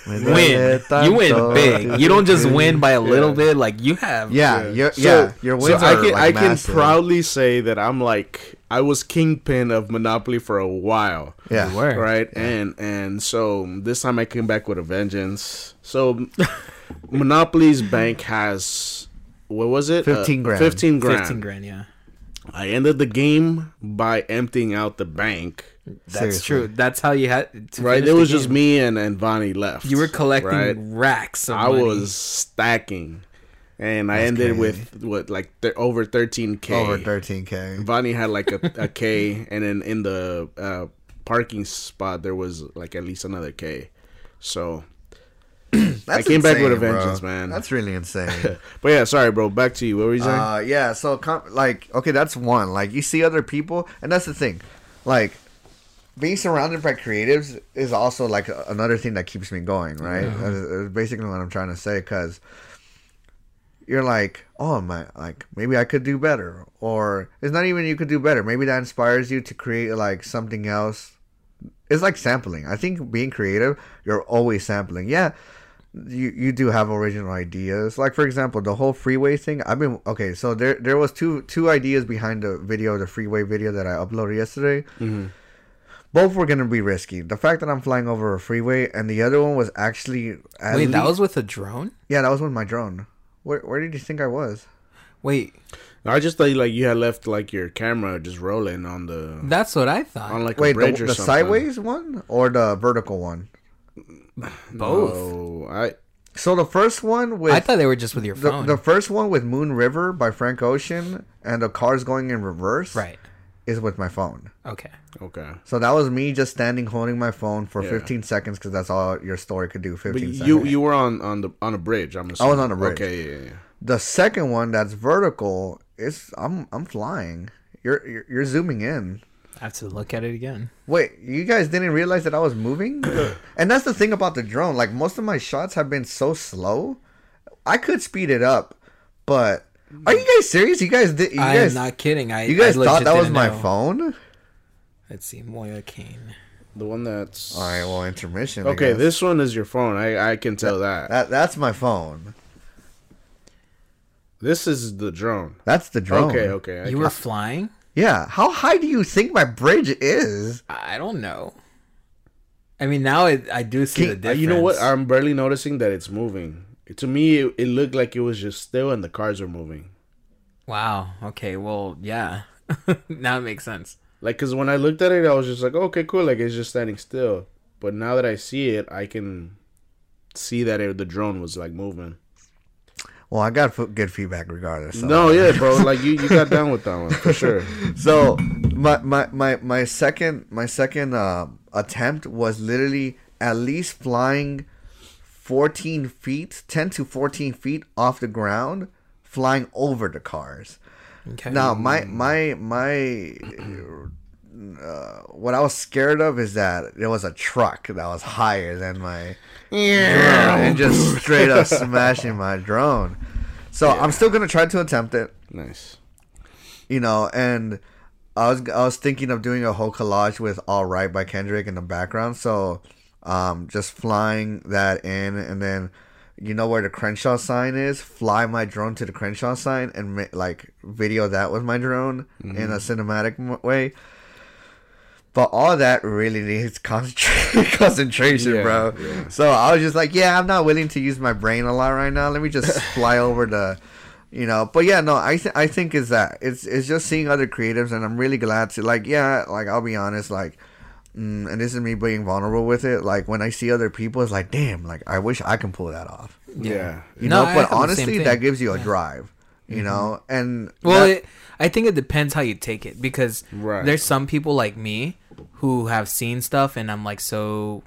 Win. You win big. You don't just win by a little Yeah. bit. Like you have. Yeah, yeah, So- yeah. Your wins so I are can like I can massive. proudly say that I'm like I was kingpin of Monopoly for a while. Yeah, You were. Right, and and so this time I came back with a vengeance. So Monopoly's bank has what was it? 15 grand. Fifteen grand. Fifteen grand. Yeah, I ended the game by emptying out the bank. that's Seriously. true. That's how you had. To Right, it the was just me and and Vonnie left. You were collecting right? racks. Of I money. was stacking, and I ended crazy. with what like th- over thirteen k. over 13k. Vonnie had like a, a K, and then in the uh, parking spot there was like at least another K. So, (clears throat) That's came back with a insane, bro. vengeance, man. That's really insane. (laughs) but yeah, sorry, bro. Back to you. What were you saying? Uh, yeah. So, com- like, okay, that's one. Like, you see other people, and that's the thing. Like, being surrounded by creatives is also like another thing that keeps me going. Right. That is- is basically what I'm trying to say because you're like, oh my, like maybe I could do better, or it's not even you could do better. Maybe that inspires you to create like something else. It's like sampling. I think being creative, you're always sampling. Yeah, you you do have original ideas. Like for example, the whole freeway thing. I've been okay. So there there was two two ideas behind the video, the freeway video that I uploaded yesterday. Mm-hmm. Both were gonna be risky. The fact that I'm flying over a freeway, and the other one was actually at Wait, that was with a drone. yeah, that was with my drone. Where where did you think I was? Wait, I just thought like you had left like your camera just rolling on the that's what I thought. on like Wait, a the, bridge or the something. sideways one or the vertical one? (sighs) Both. Oh, I So the first one with I thought they were just with your the, phone. the first one with Moon River by Frank Ocean and the cars going in reverse right. is with my phone. Okay. okay. So that was me just standing holding my phone for Yeah. 15 seconds because that's all your story could do. 15 But seconds. you you were on on the on a bridge. I'm assuming. on a bridge. Okay, yeah, yeah. the second one that's vertical is I'm I'm flying. You're you're, you're zooming in. I have to look at it again. Wait, you guys didn't realize that I was moving? (coughs) and that's the thing about the drone. Like most of my shots have been so slow. I could speed it up, but are you guys serious? You guys did. You I guys, am not kidding. I you guys I thought that was my know. phone? Let's see, Moya Kane. The one that's All right, well, intermission. Okay, this one is your phone. I I can tell that. that that's my phone. This is the drone. That's the drone. Okay, okay. I You can- were flying? Yeah. How high do you think my bridge is? I don't know. I mean, now it, I do see Can- the Uh, difference. you know what? I'm barely noticing that it's moving. To me, it, it looked like it was just still, and the cars are moving. wow. Okay. Well, yeah. (laughs) now it makes sense. Like, cause when I looked at it, I was just like, okay, cool. Like it's just standing still. But now that I see it, I can see that it, the drone was like moving. Well, I got f- good feedback regardless. so- No, yeah, bro. Like you, you got down with that one for sure. (laughs) So my my my my second my second uh, attempt was literally at least flying 14 feet, 10 to 14 feet off the ground, flying over the cars. Okay. Now, my my my uh, what I was scared of is that there was a truck that was higher than my drone and just straight up (laughs) smashing my drone. So I'm still gonna try to attempt it, Nice. you know. And I was I was thinking of doing a whole collage with "All Right" by Kendrick in the background. So um, just flying that in, and then you know where the Crenshaw sign is. Fly my drone to the Crenshaw sign and like video that with my drone in a cinematic way. But all that really needs concentra- (laughs) concentration, Yeah, bro. yeah. So I was just like, yeah, I'm not willing to use my brain a lot right now. Let me just (laughs) fly over the, you know. But yeah, no, I th- I think is that it's it's just seeing other creatives, and I'm really glad to like, yeah, like I'll be honest, like, mm, and this is me being vulnerable with it. Like when I see other people, it's like, damn, like I wish I can pull that off. Yeah. You No, know, I but have the same honestly, that gives you a Yeah. drive. You know, and Well, that- it, I think it depends how you take it because Right. there's some people like me who have seen stuff and I'm like so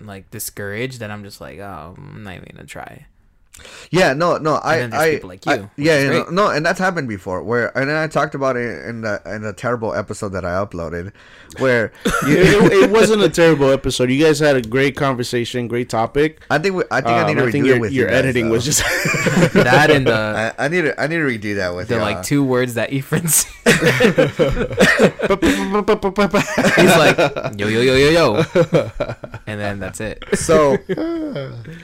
like discouraged that I'm just like, oh, I'm not even gonna try. Yeah, no, no, I, then I, people like you, which yeah, is you know, no, and that's happened before. Where, and then I talked about it in the in the terrible episode that I uploaded, where (laughs) you, it, it wasn't a terrible episode. You guys had a great conversation, great topic. I think we, I think I Um, need to redo your, it with your you guys, editing though. was just (laughs) That and the I, I need to I need to redo that with the you. like two words that Ephraim. (laughs) He's like yo yo yo yo yo, and then that's it. So,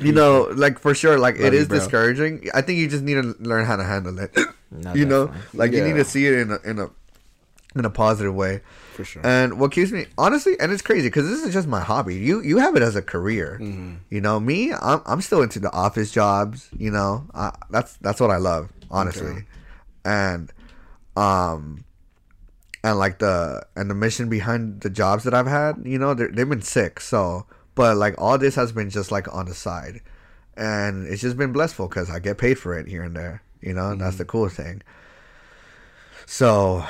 you know, like for sure, like it Love you, is bro. discouraging. I think you just need to learn how to handle it. No, (coughs) you know, like you need to see it in a in a in a positive way. for sure. And what keeps me honestly, and it's crazy because this is just my hobby. You you have it as a career. Mm-hmm. You know, me, I'm I'm still into the office jobs. You know, I, that's that's what I love, honestly. Okay. And um, and like the and the mission behind the jobs that I've had, you know, they've been sick. So, but like all this has been just like on the side, and it's just been blissful because I get paid for it here and there. You know, and that's the mm-hmm. cool thing. So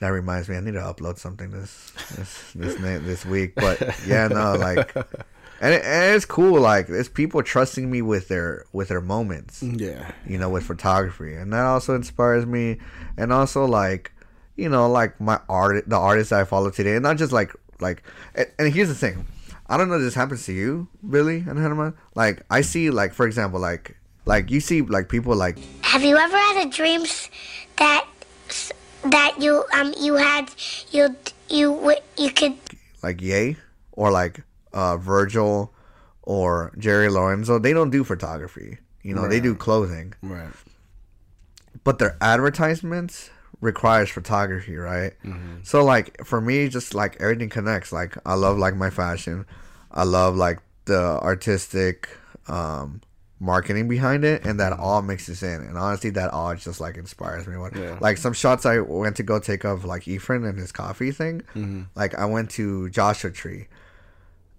that reminds me, I need to upload something this this this (laughs) this week. But yeah, no, like, (laughs) and, it, and it's cool. Like, it's people trusting me with their with their moments. Mm, yeah. You know, with photography, and that also inspires me. And also, like, you know, like my art, the artists I follow today, and not just like like. And, and here's the thing, I don't know if this happens to you, Billy and Hanema. Like, I see, like, for example, like like you see, like people like Have you ever had a dream that that you um you had you you w- you could like Yay or like uh, Virgil or Jerry Lorenzo, they don't do photography. You know, they do clothing, Right. but their advertisements requires photography, right? Mm-hmm. So like for me, just like everything connects. Like I love like my fashion, I love like the artistic um, marketing behind it, and that mm-hmm. all mixes in. And honestly, that all just like inspires me. Yeah. like some shots I went to go take of like Ephraim and his coffee thing. Mm-hmm. Like I went to Joshua Tree.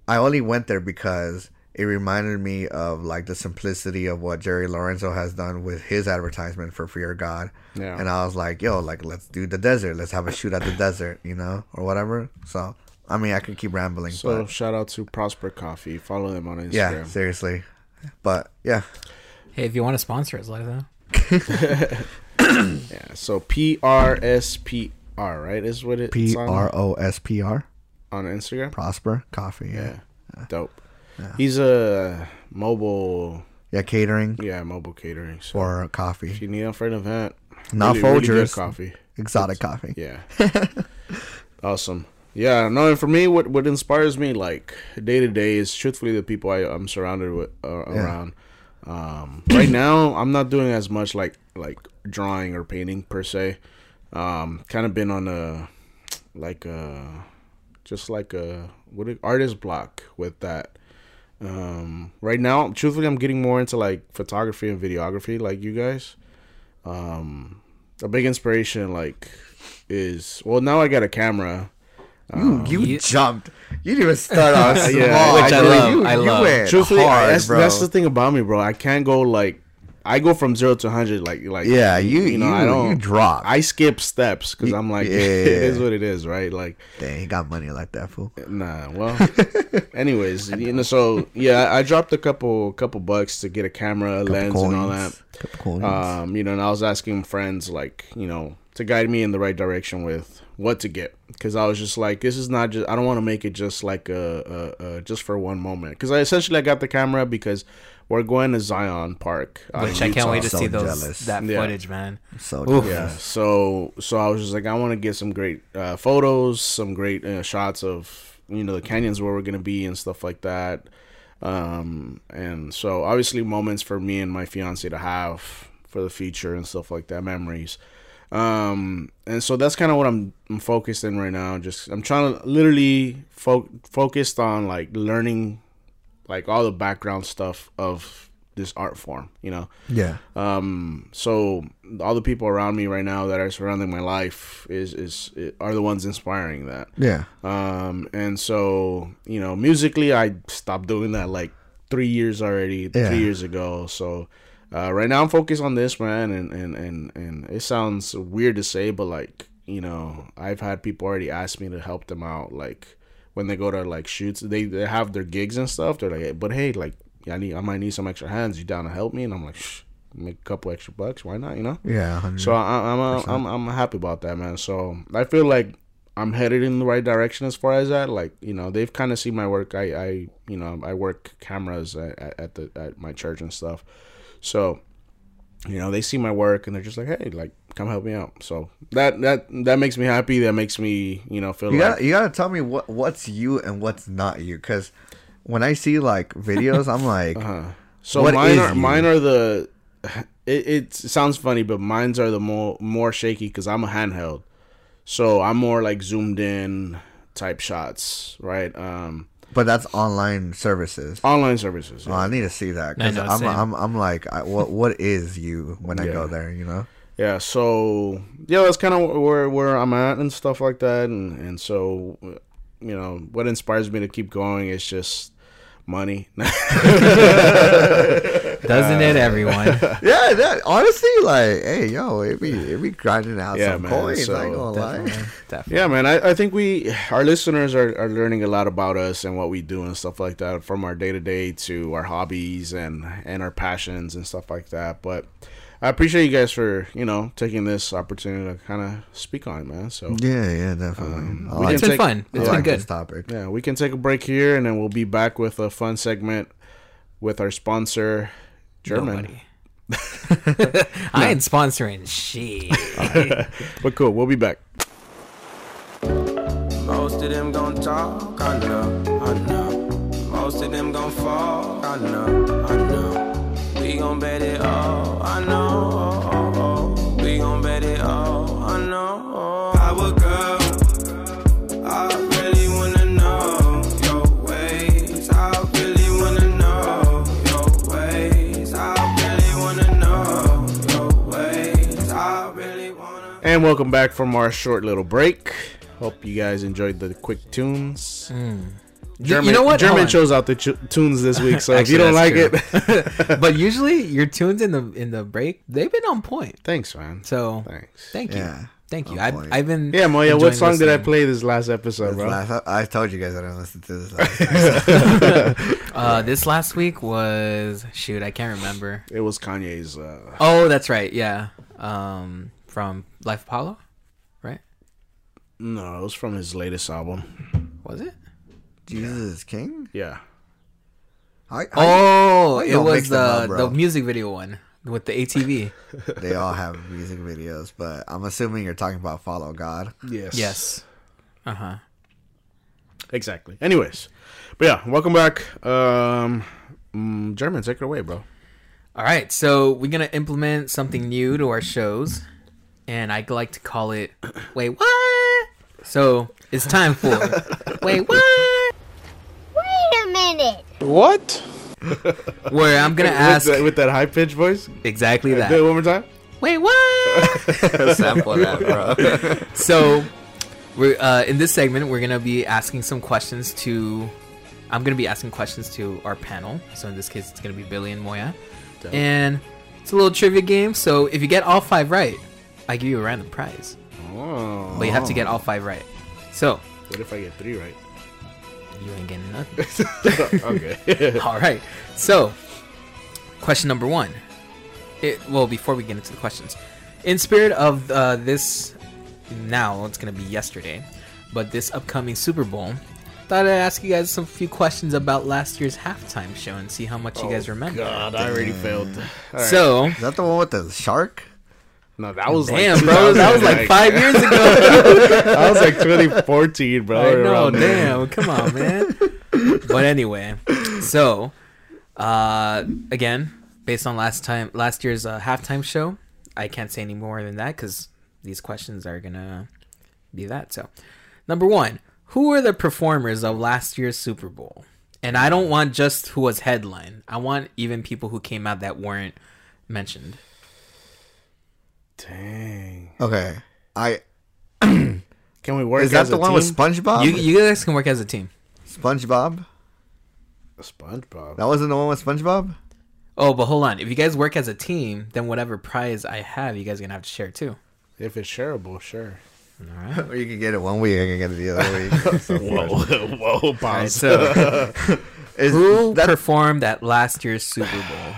I only went there because it reminded me of like the simplicity of what Jerry Lorenzo has done with his advertisement for Fear of God. Yeah. And I was like, yo, like let's do the desert. Let's have a shoot at the desert, you know, or whatever. So I mean, I can keep rambling, So but shout out to Prosper Coffee. Follow them on Instagram. yeah, seriously. But yeah, Hey, if you want to sponsor us, let us know. (laughs) Yeah. So P R S P R, right? Is what it P R O S P R on Instagram. Prosper Coffee. Yeah, Yeah. Dope. He's a mobile, yeah, catering yeah, mobile catering. So for if coffee, you need them for an event, Not really, really good coffee. exotic coffee. Yeah. (laughs) awesome. Yeah, no, and for me, what what inspires me like day to day is truthfully the people I, I'm surrounded with uh, around. Um, right now, I'm not doing as much like like drawing or painting per se. Um, kind of been on a like a just like a what a, artist block with that. Um, right now, truthfully, I'm getting more into like photography and videography, like you guys. Um, a big inspiration like is well now I got a camera. You, you you- jumped. You didn't even start (laughs) off small. Yeah, which I bro. love, You, I you love. went Truthfully, hard, that's, bro. that's the thing about me, bro. I can't go like I go from zero to hundred like like Yeah, you you, know I don't you drop. I skip steps because I'm like (laughs) Yeah. it is what it is right like Dang, he got money like that fool. nah well (laughs) anyways you know so yeah I dropped a couple couple bucks to get a camera a lens and all that coins. um, you know, and I was asking friends like, you know, to guide me in the right direction with what to get because I was just like, this is not just. I don't want to make it just like a, a, a just for one moment because I essentially I got the camera because we're going to Zion Park. out in Which I can't wait to So see those jealous. that Yeah. footage, man. so oof. jealous. Yeah, so so I was just like, I want to get some great uh, photos, some great uh, shots of you know the canyons where we're gonna be and stuff like that. Um, and so obviously moments for me and my fiance to have for the future and stuff like that, memories. Um, and so that's kind of what I'm, I'm focused in right now. Just I'm trying to literally fo- focused on like learning like all the background stuff of this art form, you know. Yeah. Um, so all the people around me right now that are surrounding my life is is are the ones inspiring that. Yeah. Um, and so you know, musically, I stopped doing that like three years already, Yeah. three years ago. So uh, right now, I'm focused on this, man, and and and and it sounds weird to say, but like you know, I've had people already ask me to help them out, like when they go to like shoots, they they have their gigs and stuff. They're like, but hey, like I need, I might need some extra hands. You down to help me? And I'm like, Shh, make a couple extra bucks. Why not? You know. Yeah. 100. So I, I'm uh, I'm I'm happy about that, man. So I feel like I'm headed in the right direction as far as that. Like you know, they've kind of seen my work. I I you know I work cameras at, at- at the at my church and stuff. So you know they see my work and they're just like, hey, like come help me out. So that that that makes me happy. That makes me you know feel you like gotta you gotta tell me what what's you and what's not you, because when I see like videos, I'm (laughs) like, Uh-huh. So What mine are you? mine are the. It, it sounds funny, but mine's are the more more shaky because I'm a handheld, so I'm more like zoomed in type shots, right? Um, but that's online services. online services. Oh, I need to see that because I'm. I'm I'm like, I, what what is you when I go there? You know? Yeah, so yeah, that's kind of where where I'm at and stuff like that, and and so you know what inspires me to keep going is just money. (laughs) Doesn't it, everyone? (laughs) Yeah, that honestly, like, hey, yo, it be it be grinding out Yeah, some man, coins. I so ain't gonna lie. Definitely. Yeah, man. I, I think we, our listeners are, are learning a lot about us and what we do and stuff like that, from our day to day to our hobbies and and our passions and stuff like that. But I appreciate you guys for you know taking this opportunity to kind of speak on it, man. So Yeah, yeah, definitely. Um, I we like, It's can been take- fun. I It's like been good. this topic. yeah, we can take a break here and then we'll be back with a fun segment with our sponsor, Herman. (laughs) I ain't sponsoring shit. (laughs) But cool, we'll be back. Most of them gon' talk, I know, I know. Most of them gon' fall, I know, I know. We gon' bet it all, I know. oh, oh, oh. We gon' bet it all, I know. Our girl, I really wanna know your ways. I really wanna know your ways. I really wanna know your ways. I really wanna. And welcome back from our short little break. Hope you guys enjoyed the quick tunes. Hmm. Herman, you know what? Herman chose out the ch- tunes this week, so if you don't like that's it, (laughs) but usually your tunes in the in the break they've been on point. thanks, man. So Thanks. thank you, Yeah, thank you. I've. I've been Yeah, Moya, what enjoying song did I play this last episode, This bro? last- I told you guys I didn't listen to this. Last. (laughs) (laughs) Uh, this last week was shoot, I can't remember. It was Kanye's. Uh, Oh, that's right. Yeah, um, from Life of Pablo, right? no, it was from his latest album. Was it? Jesus is King. Yeah. I, I, Oh, why you it was the up, the music video one with the ATV. (laughs) they all have music videos, but I'm assuming you're talking about Follow God. Yes. yes. Uh huh. Exactly. Anyways, but yeah, welcome back. Um, mm, Herman, take it away, bro. All right, so we're gonna implement something new to our shows, and I like to call it "Wait What." So it's time for (laughs) "Wait What," (laughs) Wait a minute. where I'm gonna ask with, that, with that high pitched voice. exactly that. Do it one more time. Wait what? (laughs) Sample that, bro. (laughs) so we're uh, in this segment we're gonna be asking some questions to i'm gonna be asking questions to our panel so in this case it's gonna be billy and moya and It's a little trivia game. So if you get all five right, I give you a random prize. Oh. But you have to get all five right. So What if I get three right? You ain't getting nothing. (laughs) okay. (laughs) all right. So question number one. It, well, before we get into the questions, in spirit of uh, this, now it's gonna be yesterday, but this upcoming Super Bowl, thought I'd ask you guys some few questions about last year's halftime show and see how much you guys remember. Oh, God, I already failed. All right. So, Is that the one with the shark? No, that was damn, like bro, that was like 2000, five (laughs) years ago. That was like 2014, bro. I there. damn, come on, man. but anyway, so uh, again, based on last time, last year's uh, halftime show, I can't say any more than that because these questions are gonna be that. So, number one, who were the performers of last year's Super Bowl? And I don't want just who was headline. I want even people who came out that weren't mentioned. Dang. Okay. I (clears throat) Can we work is that as the a one team? with SpongeBob? You you guys can work as a team. SpongeBob? SpongeBob. That wasn't the one with SpongeBob? Oh, but hold on. If you guys work as a team, then whatever prize I have, you guys are gonna have to share too. If it's shareable, sure. All right. (laughs) Or you can get it one week, I can get it the other week. (laughs) So Whoa, whoa, All right. pause. So, (laughs) Is who that performed at last year's Super Bowl?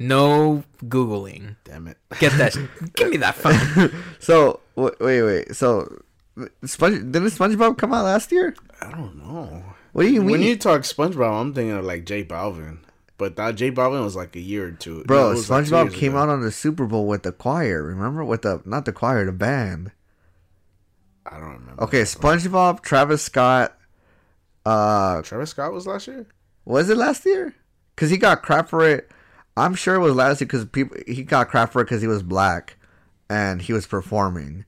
No googling. Damn it. Get that. (laughs) give me that phone. (laughs) so? w- Wait, wait. So, Sponge didn't SpongeBob come out last year? I don't know. What do you mean, When you talk SpongeBob, I'm thinking of like J Balvin. But that J Balvin was like a year or two. bro? No, it was like SpongeBob came ago. out on the Super Bowl with the choir. Remember, with the not the choir, the band. I don't remember. Okay, SpongeBob, Travis Scott. Uh, Travis Scott was last year? was it last year? Because he got crap for it. I'm sure it was last year because people he got crap for it because he was black, and he was performing,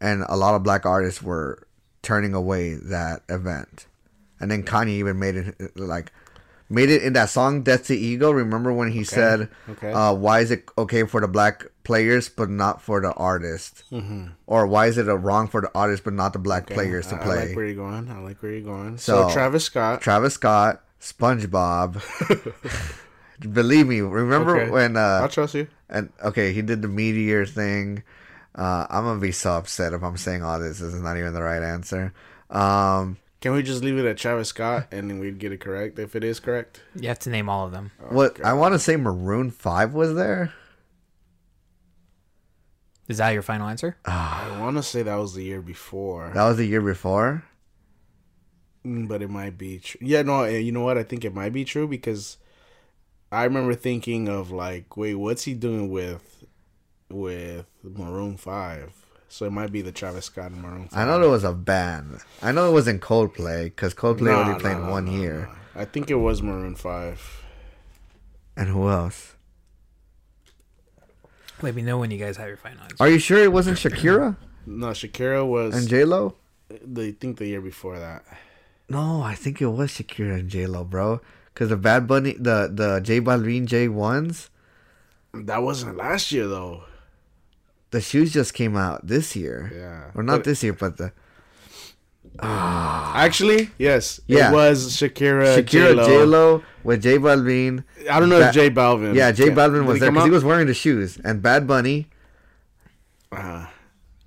and a lot of black artists were turning away that event, and then Kanye even made it like made it in that song "Death to Ego." Remember when he said, okay. Uh, "Why is it okay for the black players but not for the artist?" Mm-hmm. Or why is it wrong for the artist but not the black players to I, play? I like where you're going. I like where you're going. So, So- Travis Scott. Travis Scott, SpongeBob. (laughs) Believe me, remember Okay. when Uh, I'll uh trust you. and okay, he did the meteor thing. Uh I'm gonna be so upset if I'm saying all this. This is not even the right answer. Um Can we just leave it at Travis Scott and then we'd get it correct if it is correct? You have to name all of them. what I wanna say Maroon five was there. Is that your final answer? (sighs) I want to say that was the year before, That was the year before. Mm, but it might be true. Yeah, no, eh, you know what? I think it might be true because I remember thinking of like, wait, what's he doing with with Maroon Five? So it might be the Travis Scott and Maroon. 5. I know there was a band. I know it wasn't Coldplay because Coldplay No, only no, played no, one no, year. no. I think it was Maroon Five. And who else? Let me know when you guys have your final answer. Are you sure it wasn't Shakira (clears throat) No, Shakira was. and J Lo? I think the year before that. No, I think it was Shakira and J Lo, bro. Cause the Bad Bunny, the the J Balvin J ones, That wasn't last year though. the shoes just came out this year. Yeah. or not But- this year, but the (sighs) Actually, yes. Yeah. It was Shakira, Shakira J Lo with J Balvin. I don't know Ba- if J Balvin. Yeah, J Balvin Did was there because he was wearing the shoes, and Bad Bunny. Uh,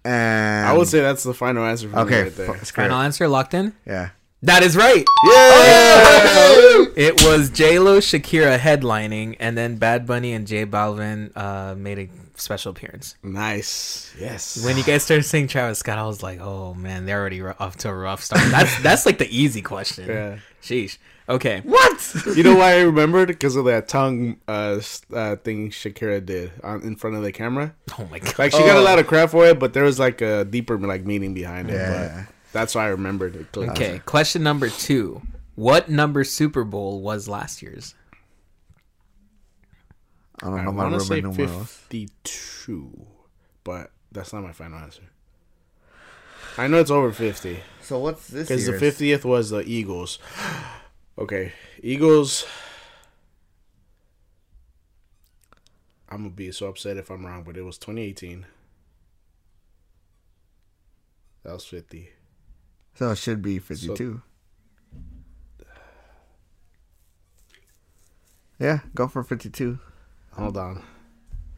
And I would say that's the final answer for me okay, right there. f- Final answer locked in. yeah. That is right. Yeah. It was J Lo, Shakira headlining, and then Bad Bunny and J Balvin uh, made a special appearance. nice. Yes. When you guys started saying Travis Scott, I was like, "Oh man, they're already off to a rough start." That's (laughs) that's like the easy question. Yeah. Sheesh. Okay. What? You know why I remembered? Because of that tongue uh, uh, thing Shakira did on, in front of the camera. Oh my god. Like she got a lot of crap for it, but there was like a deeper like meaning behind it. Yeah. But that's why I remembered it. Okay. Question number two. What number Super Bowl was last year's? I don't I know my want to say Roman fifty-two, but that's not my final answer. I know it's over fifty. So what's this? Because the fiftieth was the Eagles. (gasps) okay, Eagles. I'm gonna be so upset if I'm wrong, but it was 2018. That was 50. So it should be fifty-two. yeah, go for fifty-two. Hold on.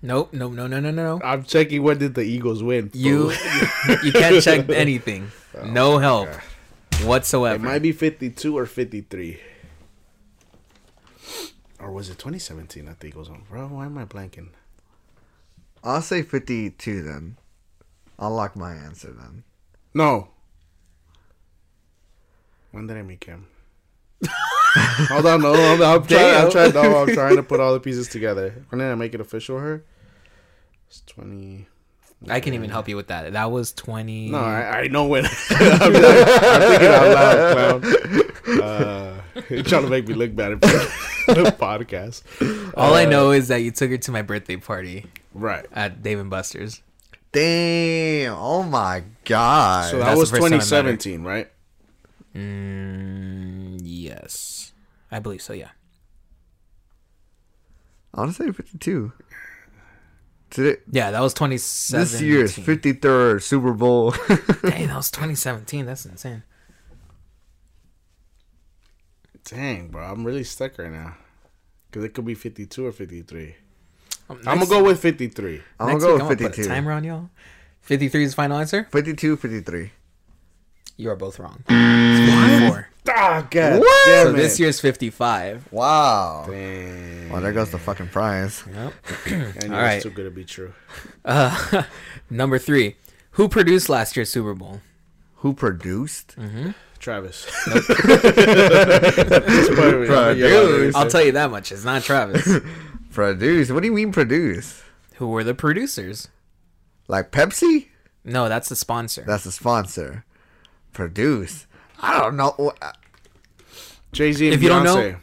Nope, nope, no, no, no, no. I'm checking when did the Eagles win. You (laughs) you can't check anything. Oh, no help whatsoever. It might be 52 or 53. Or was it 2017 that the Eagles won? Bro, why am I blanking? I'll say 52 then. I'll lock my answer then. No. When did I meet him? hold on, no, hold on. I'm trying, I'm, trying, no, I'm trying to put all the pieces together. When did I make it official? Her? It's 20. I can't even help you with that. That was twenty. No, I, I know when. (laughs) I'm, (laughs) I'm thinking out loud, clown. Uh, you're trying to make me look bad in the podcast. All I Uh, know is that you took her to my birthday party Right. at Dave and Buster's. Damn. Oh my god. So that That's was the first time I met her. 2017, right? Mm, yes, I believe so. Yeah. I want to say 52. Today, Yeah, that was 2017. this year's 53rd Super Bowl. (laughs) Dang, that was 2017. That's insane. Dang, bro. I'm really stuck right now. Because it could be 52 or 53. Um, I'm going to go with 53. I'm gonna go with gonna put a 52. timer on y'all. 53 is the final answer. 52, 53. You are both wrong. It's 54. Ah, God What? damn So it. this year's 55. Wow. Dang. Well, there goes the fucking prize. Yep. I knew (clears throat) All it was right. too good to be true. Uh, (laughs) number three. Who produced last year's Super Bowl? Who produced? Travis. (laughs) Produced. I'll tell you that much. It's not Travis. (laughs) Produce? What do you mean produce? Who were the producers? Like Pepsi? No, that's the sponsor. That's the sponsor. Produce? I don't know. Uh, Jay Z and If you don't know- Beyonce.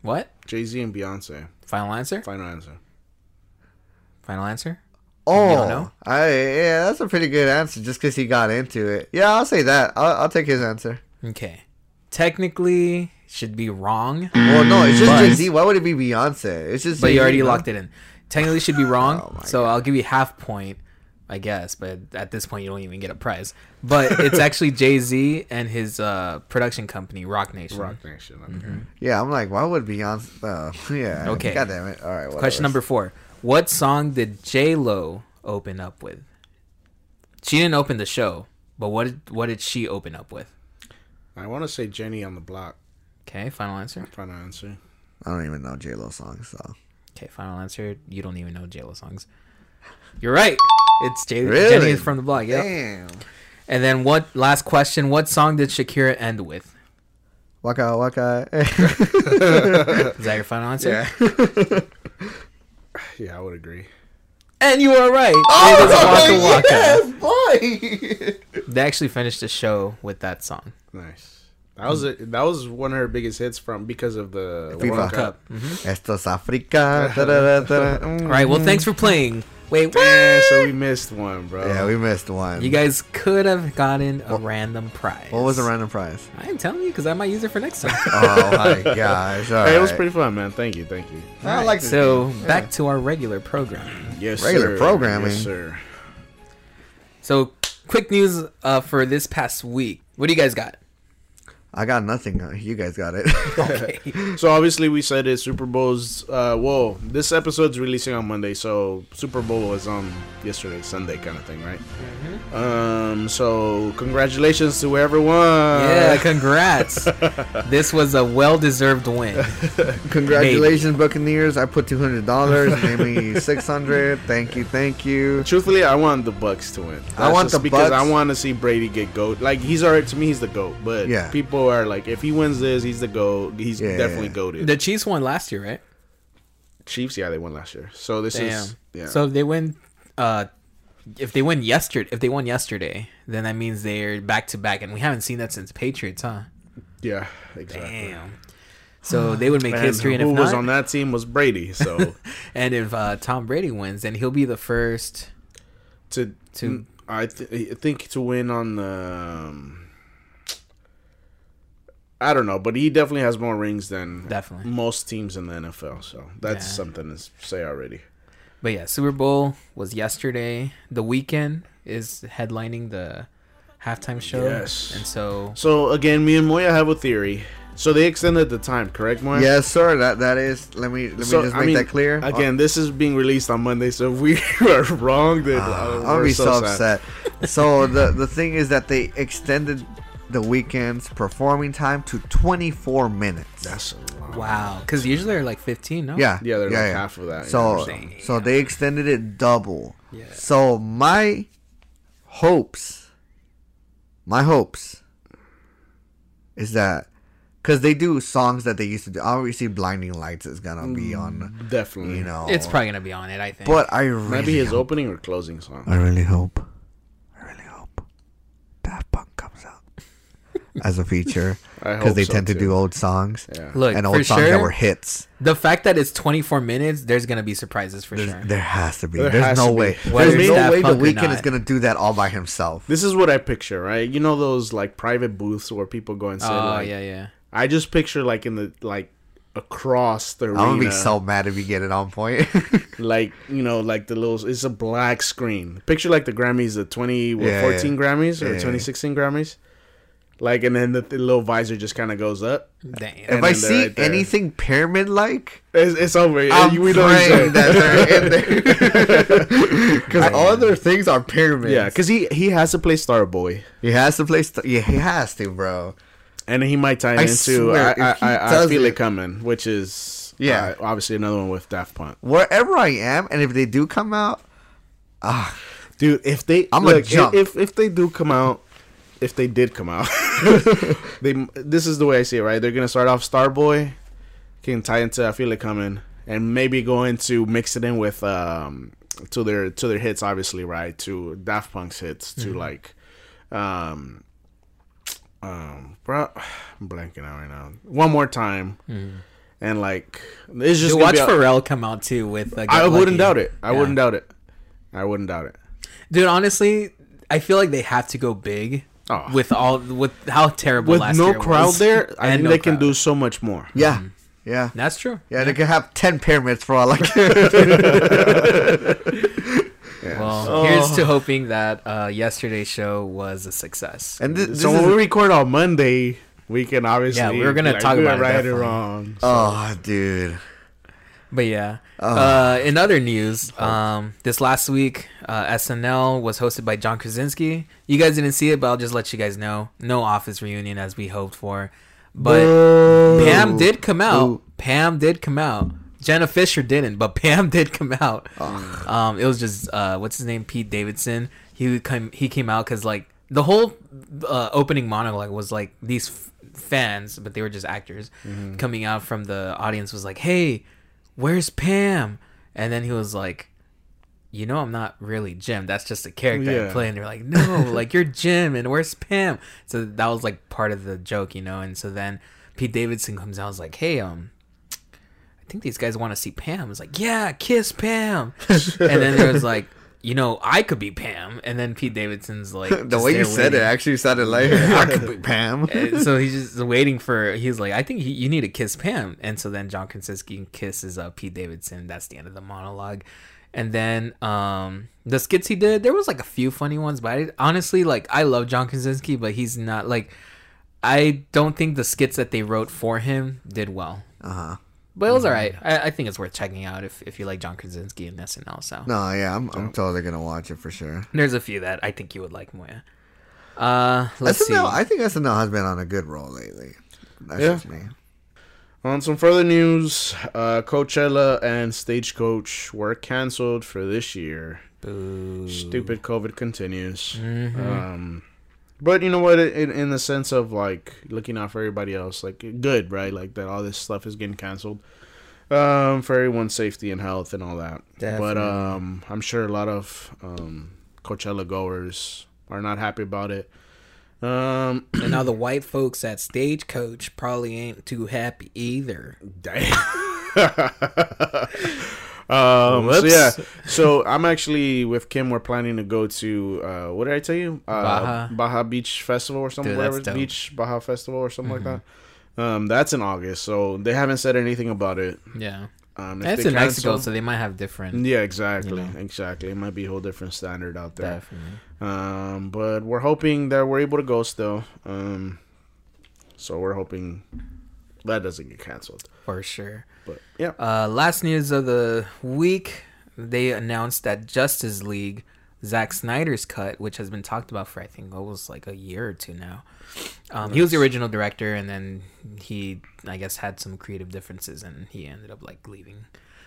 what? Jay Z and Beyonce. Final answer? Final answer. Final answer? Oh, don't know? I yeah, that's a pretty good answer. Just because he got into it. Yeah, I'll say that. I'll, I'll take his answer. Okay. Technically, should be wrong, Well, no, it's just Jay Z. Why would it be Beyonce? It's just. but you Jay-Z, already no? locked it in. Technically, should be wrong. Oh my so I'll give you half point, I guess. But at this point, you don't even get a prize. But it's (laughs) actually Jay Z and his uh, production company, Roc Nation. Roc Nation. Okay. Yeah, I'm like, why would Beyonce? Uh, (laughs) yeah. Okay. God damn it. All right. Whatever. Question number four: What song did J Lo open up with? She didn't open the show, but what did, what did she open up with? I want to say Jenny on the block. Okay, final answer. Final answer. I don't even know J Lo songs. So Okay, final answer. You don't even know J Lo songs. You're right. It's J- Really? Jenny is from the block. Yeah. damn. And then what? Last question: What song did Shakira end with? Waka waka. (laughs) Is that your final answer? yeah. (laughs) Yeah, I would agree. And you are right. Oh, it was Waka Waka. yes, boy. (laughs) They actually finished the show with that song. Nice. That was a, that was one of her biggest hits from because of the FIFA. World Cup. Cup. Mhm. Esto es Africa. Da-da-da-da. Mm. All right. Well, thanks for playing. Wait, Damn, so we missed one, bro. Yeah, we missed one. You guys could have gotten a random prize. What was the random prize? I am telling you because I might use it for next time. (laughs) Oh my gosh! All (laughs) Hey, it was pretty fun, man. Thank you, thank you. I like this so game. back to our regular programming. Yes, Regular sir. programming. Yes, sir. So quick news uh, for this past week. What do you guys got? I got nothing. You guys got it. (laughs) Okay. (laughs) So obviously we said it. Super Bowl's. Uh, whoa, this episode's releasing on Monday, so Super Bowl was on yesterday, Sunday, kind of thing, right? Um. So congratulations to everyone. yeah, congrats. (laughs) this was a well-deserved win. Congratulations, Buccaneers! I put two hundred dollars. Made me six hundred. Thank you, thank you. Truthfully, I want the Bucs to win. I want just the because Bucs- I want to see Brady get goat. Like he's already to me, he's the goat. But Yeah. people are like, if he wins this, he's the goat. He's Yeah. definitely goated. The Chiefs won last year, right? Chiefs, yeah, they won last year. So this Damn. is yeah. So if they win, uh, if they win yesterday, if they won yesterday, then that means they're back to back, and we haven't seen that since Patriots, huh? yeah, exactly. Damn. So they would make And (sighs) history, and who if was not, on that team was Brady. So (laughs) and if uh, Tom Brady wins, then he'll be the first. to To- I, th- I think to win on the. Um, I don't know, but he definitely has more rings than Definitely. most teams in the NFL. So that's Yeah. something to say already. But yeah, Super Bowl was yesterday. The Weeknd is headlining the halftime show. Yes. And so So again, me and Moya have a theory So they extended the time, correct, Moy? Yes, sir. That that is. Let me let me So, just I make mean, that clear. Again, this is being released on Monday, so if we (laughs) are wrong, then uh, I'll be so, sad. upset. so the the thing is that they extended the Weeknd's performing time to 24 minutes. That's a lot. Wow. Because usually they're like 15, no? yeah, Yeah, they're yeah, like yeah. half of that. So yeah, so- so they extended it double. Yeah. So my hopes, my hopes, is that because they do songs that they used to do. Obviously, "Blinding Lights" is gonna be mm, on. definitely. You know, It's probably going to be on it, I think. But I really, maybe his hope, opening or closing song. I really hope, I really hope, Daft Punk comes out as a feature (laughs) because they so, tend to do old songs Yeah. Look, and for old songs sure, that were hits. the fact that it's 24 minutes, there's going to be surprises for There's, sure. There has to be. There There's no be. way. Whether There's no way the Weeknd is gonna do that all by himself. This is what I picture, right? You know those like private booths where people go and sit. Oh, like, yeah, yeah. I just picture like in the like across the arena. I'm gonna be so mad if you get it on point. (laughs) like you know like the little it's a black screen. Picture like the Grammys, the 20 what, Yeah, 14 yeah. Grammys or Yeah, yeah. 2016 Grammys. Like and then the, the little visor just kind of goes up. Damn. if I see right anything pyramid like, It's, it's over. I'm we know what praying that they're in there. Because all their things are pyramids. Yeah, because he he has to play Starboy, he has to play. St- yeah, he has to, bro. and he might tie I into swear, I I, I, I feel it it- coming, which is Yeah. uh, obviously another one with Daft Punk. Wherever I am, and if they do come out, ah, Dude, if they I'ma look, jump. if if they do come out, if they did come out, (laughs) they this is the way I see it. Right, they're gonna start off Starboy, can tie into I feel it coming, and maybe go into mix it in with um to their to their hits, obviously, right? To Daft Punk's hits, to like um um bro, I'm blanking out right now. One more time, and like it's just Dude, watch be a- Pharrell come out too with. Uh, Get I wouldn't Lucky. doubt it. I Yeah. wouldn't doubt it. I wouldn't doubt it. Dude, honestly, I feel like they have to go big Oh. with all with how terrible with last no year crowd was. there, I (laughs) And think no they can do so much more. yeah, yeah, That's true. yeah. They can have ten pyramids for all I (laughs) care. (laughs) Well, here's to hoping that uh, yesterday's show was a success. and this, this so is, when we record on Monday, we can obviously Yeah, we're gonna like, talk about it, right or definitely. wrong. oh, dude. But yeah. Uh, in other news, um, this last week, uh, SNL was hosted by John Krasinski. You guys didn't see it, but I'll just let you guys know. No office reunion as we hoped for. But Pam did come out. Pam did come out. Jenna Fischer didn't, but (laughs) Pam did come out. Um, it was just uh, what's his name, Pete Davidson. He come he came out because like the whole uh, opening monologue was like these f- fans, but they were just actors coming out from the audience was like, "Hey, where's Pam?" And then he was like, "You know, I'm not really Jim. That's just a character I Yeah. play." And they're like, "No, (laughs) like you're Jim, and where's Pam?" So that was like part of the joke, you know. And so then Pete Davidson comes out, and was like, "Hey, um." I think these guys want to see Pam. It's like, yeah, kiss Pam. (laughs) and then there was like, you know, I could be Pam. And then Pete Davidson's like, (laughs) The way you said it actually sounded like I could be (laughs) Pam. And so he's just waiting for. He's like, I think he, you need to kiss Pam. And so then John Krasinski kisses uh, Pete Davidson. That's the end of the monologue. And then um, the skits he did, there was like a few funny ones, but I, honestly, like I love John Krasinski, but he's not like. I don't think the skits that they wrote for him did well. Uh huh. But it was alright. I, I think it's worth checking out if, if you like John Krasinski and SNL. So No, yeah, I'm, I'm totally gonna watch it for sure. there's a few that I think you would like, Moya. Uh, let's SNL, see. I think SNL has been on a good roll lately. That's Yeah. just me. On some further news, uh, Coachella and Stagecoach were canceled for this year. Boo. Stupid COVID continues. Mhm. Um, but you know what? In, in the sense of like looking out for everybody else, like good, right? Like that, all this stuff is getting canceled um, for everyone's safety and health and all that. But um, I'm sure a lot of um, Coachella goers are not happy about it. Um, (clears throat) and now the white folks at Stagecoach probably ain't too happy either. (laughs) Damn. (laughs) um, so yeah, so I'm actually with Kim. We're planning to go to uh, what did I tell you? Uh, Baja. Baja Beach Festival or something. Dude, whatever. Mm-hmm. beach Baja Festival or something like that. Um, that's in August, so they haven't said anything about it. Yeah. Um, And it's in Mexico, so they might have different. yeah, exactly, you know. exactly. It might be a whole different standard out there. Definitely. Um, but we're hoping that we're able to go still. Um, so we're hoping that doesn't get canceled. for sure. But yeah, Uh, last news of the week, they announced that Justice League, Zack Snyder's cut, which has been talked about for I think almost like a year or two now. Um, He was the original director, and then he, I guess, had some creative differences, and he ended up like leaving.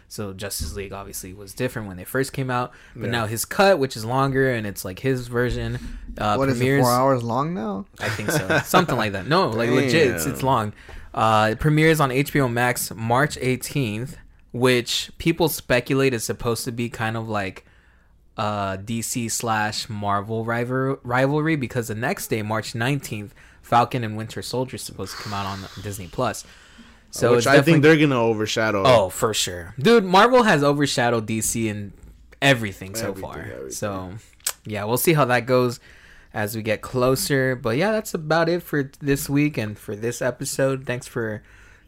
So Justice League obviously was different when they first came out, but now his cut, which is longer and it's like his version, uh, What is it? Four hours long now. I think so. Something like that. No, like legit. It's, it's long. Uh, it premieres on HBO Max March 18th, which people speculate is supposed to be kind of like uh, DC slash Marvel rival- rivalry because the next day, March 19th, Falcon and Winter Soldier is supposed to come out on Disney Plus. So which I think they're gonna overshadow. Oh, for sure, dude. Marvel has overshadowed DC in everything so Everything, far. everything. So, yeah, we'll see how that goes as we get closer. But yeah, that's about it for this week and for this episode. Thanks for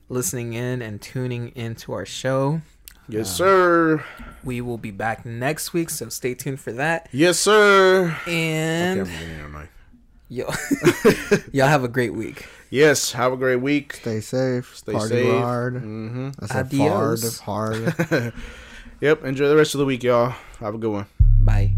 listening in and tuning into our show. yes, um, sir. We will be back next week, so stay tuned for that. Yes, sir. And Okay, I'm getting your mic. (laughs) yo, (laughs) y'all have a great week. Yes, have a great week. Stay safe. Stay party safe. hard. Mm-hmm. I said Adios. hard. Hard. (laughs) Yep. Enjoy the rest of the week, y'all. Have a good one. Bye.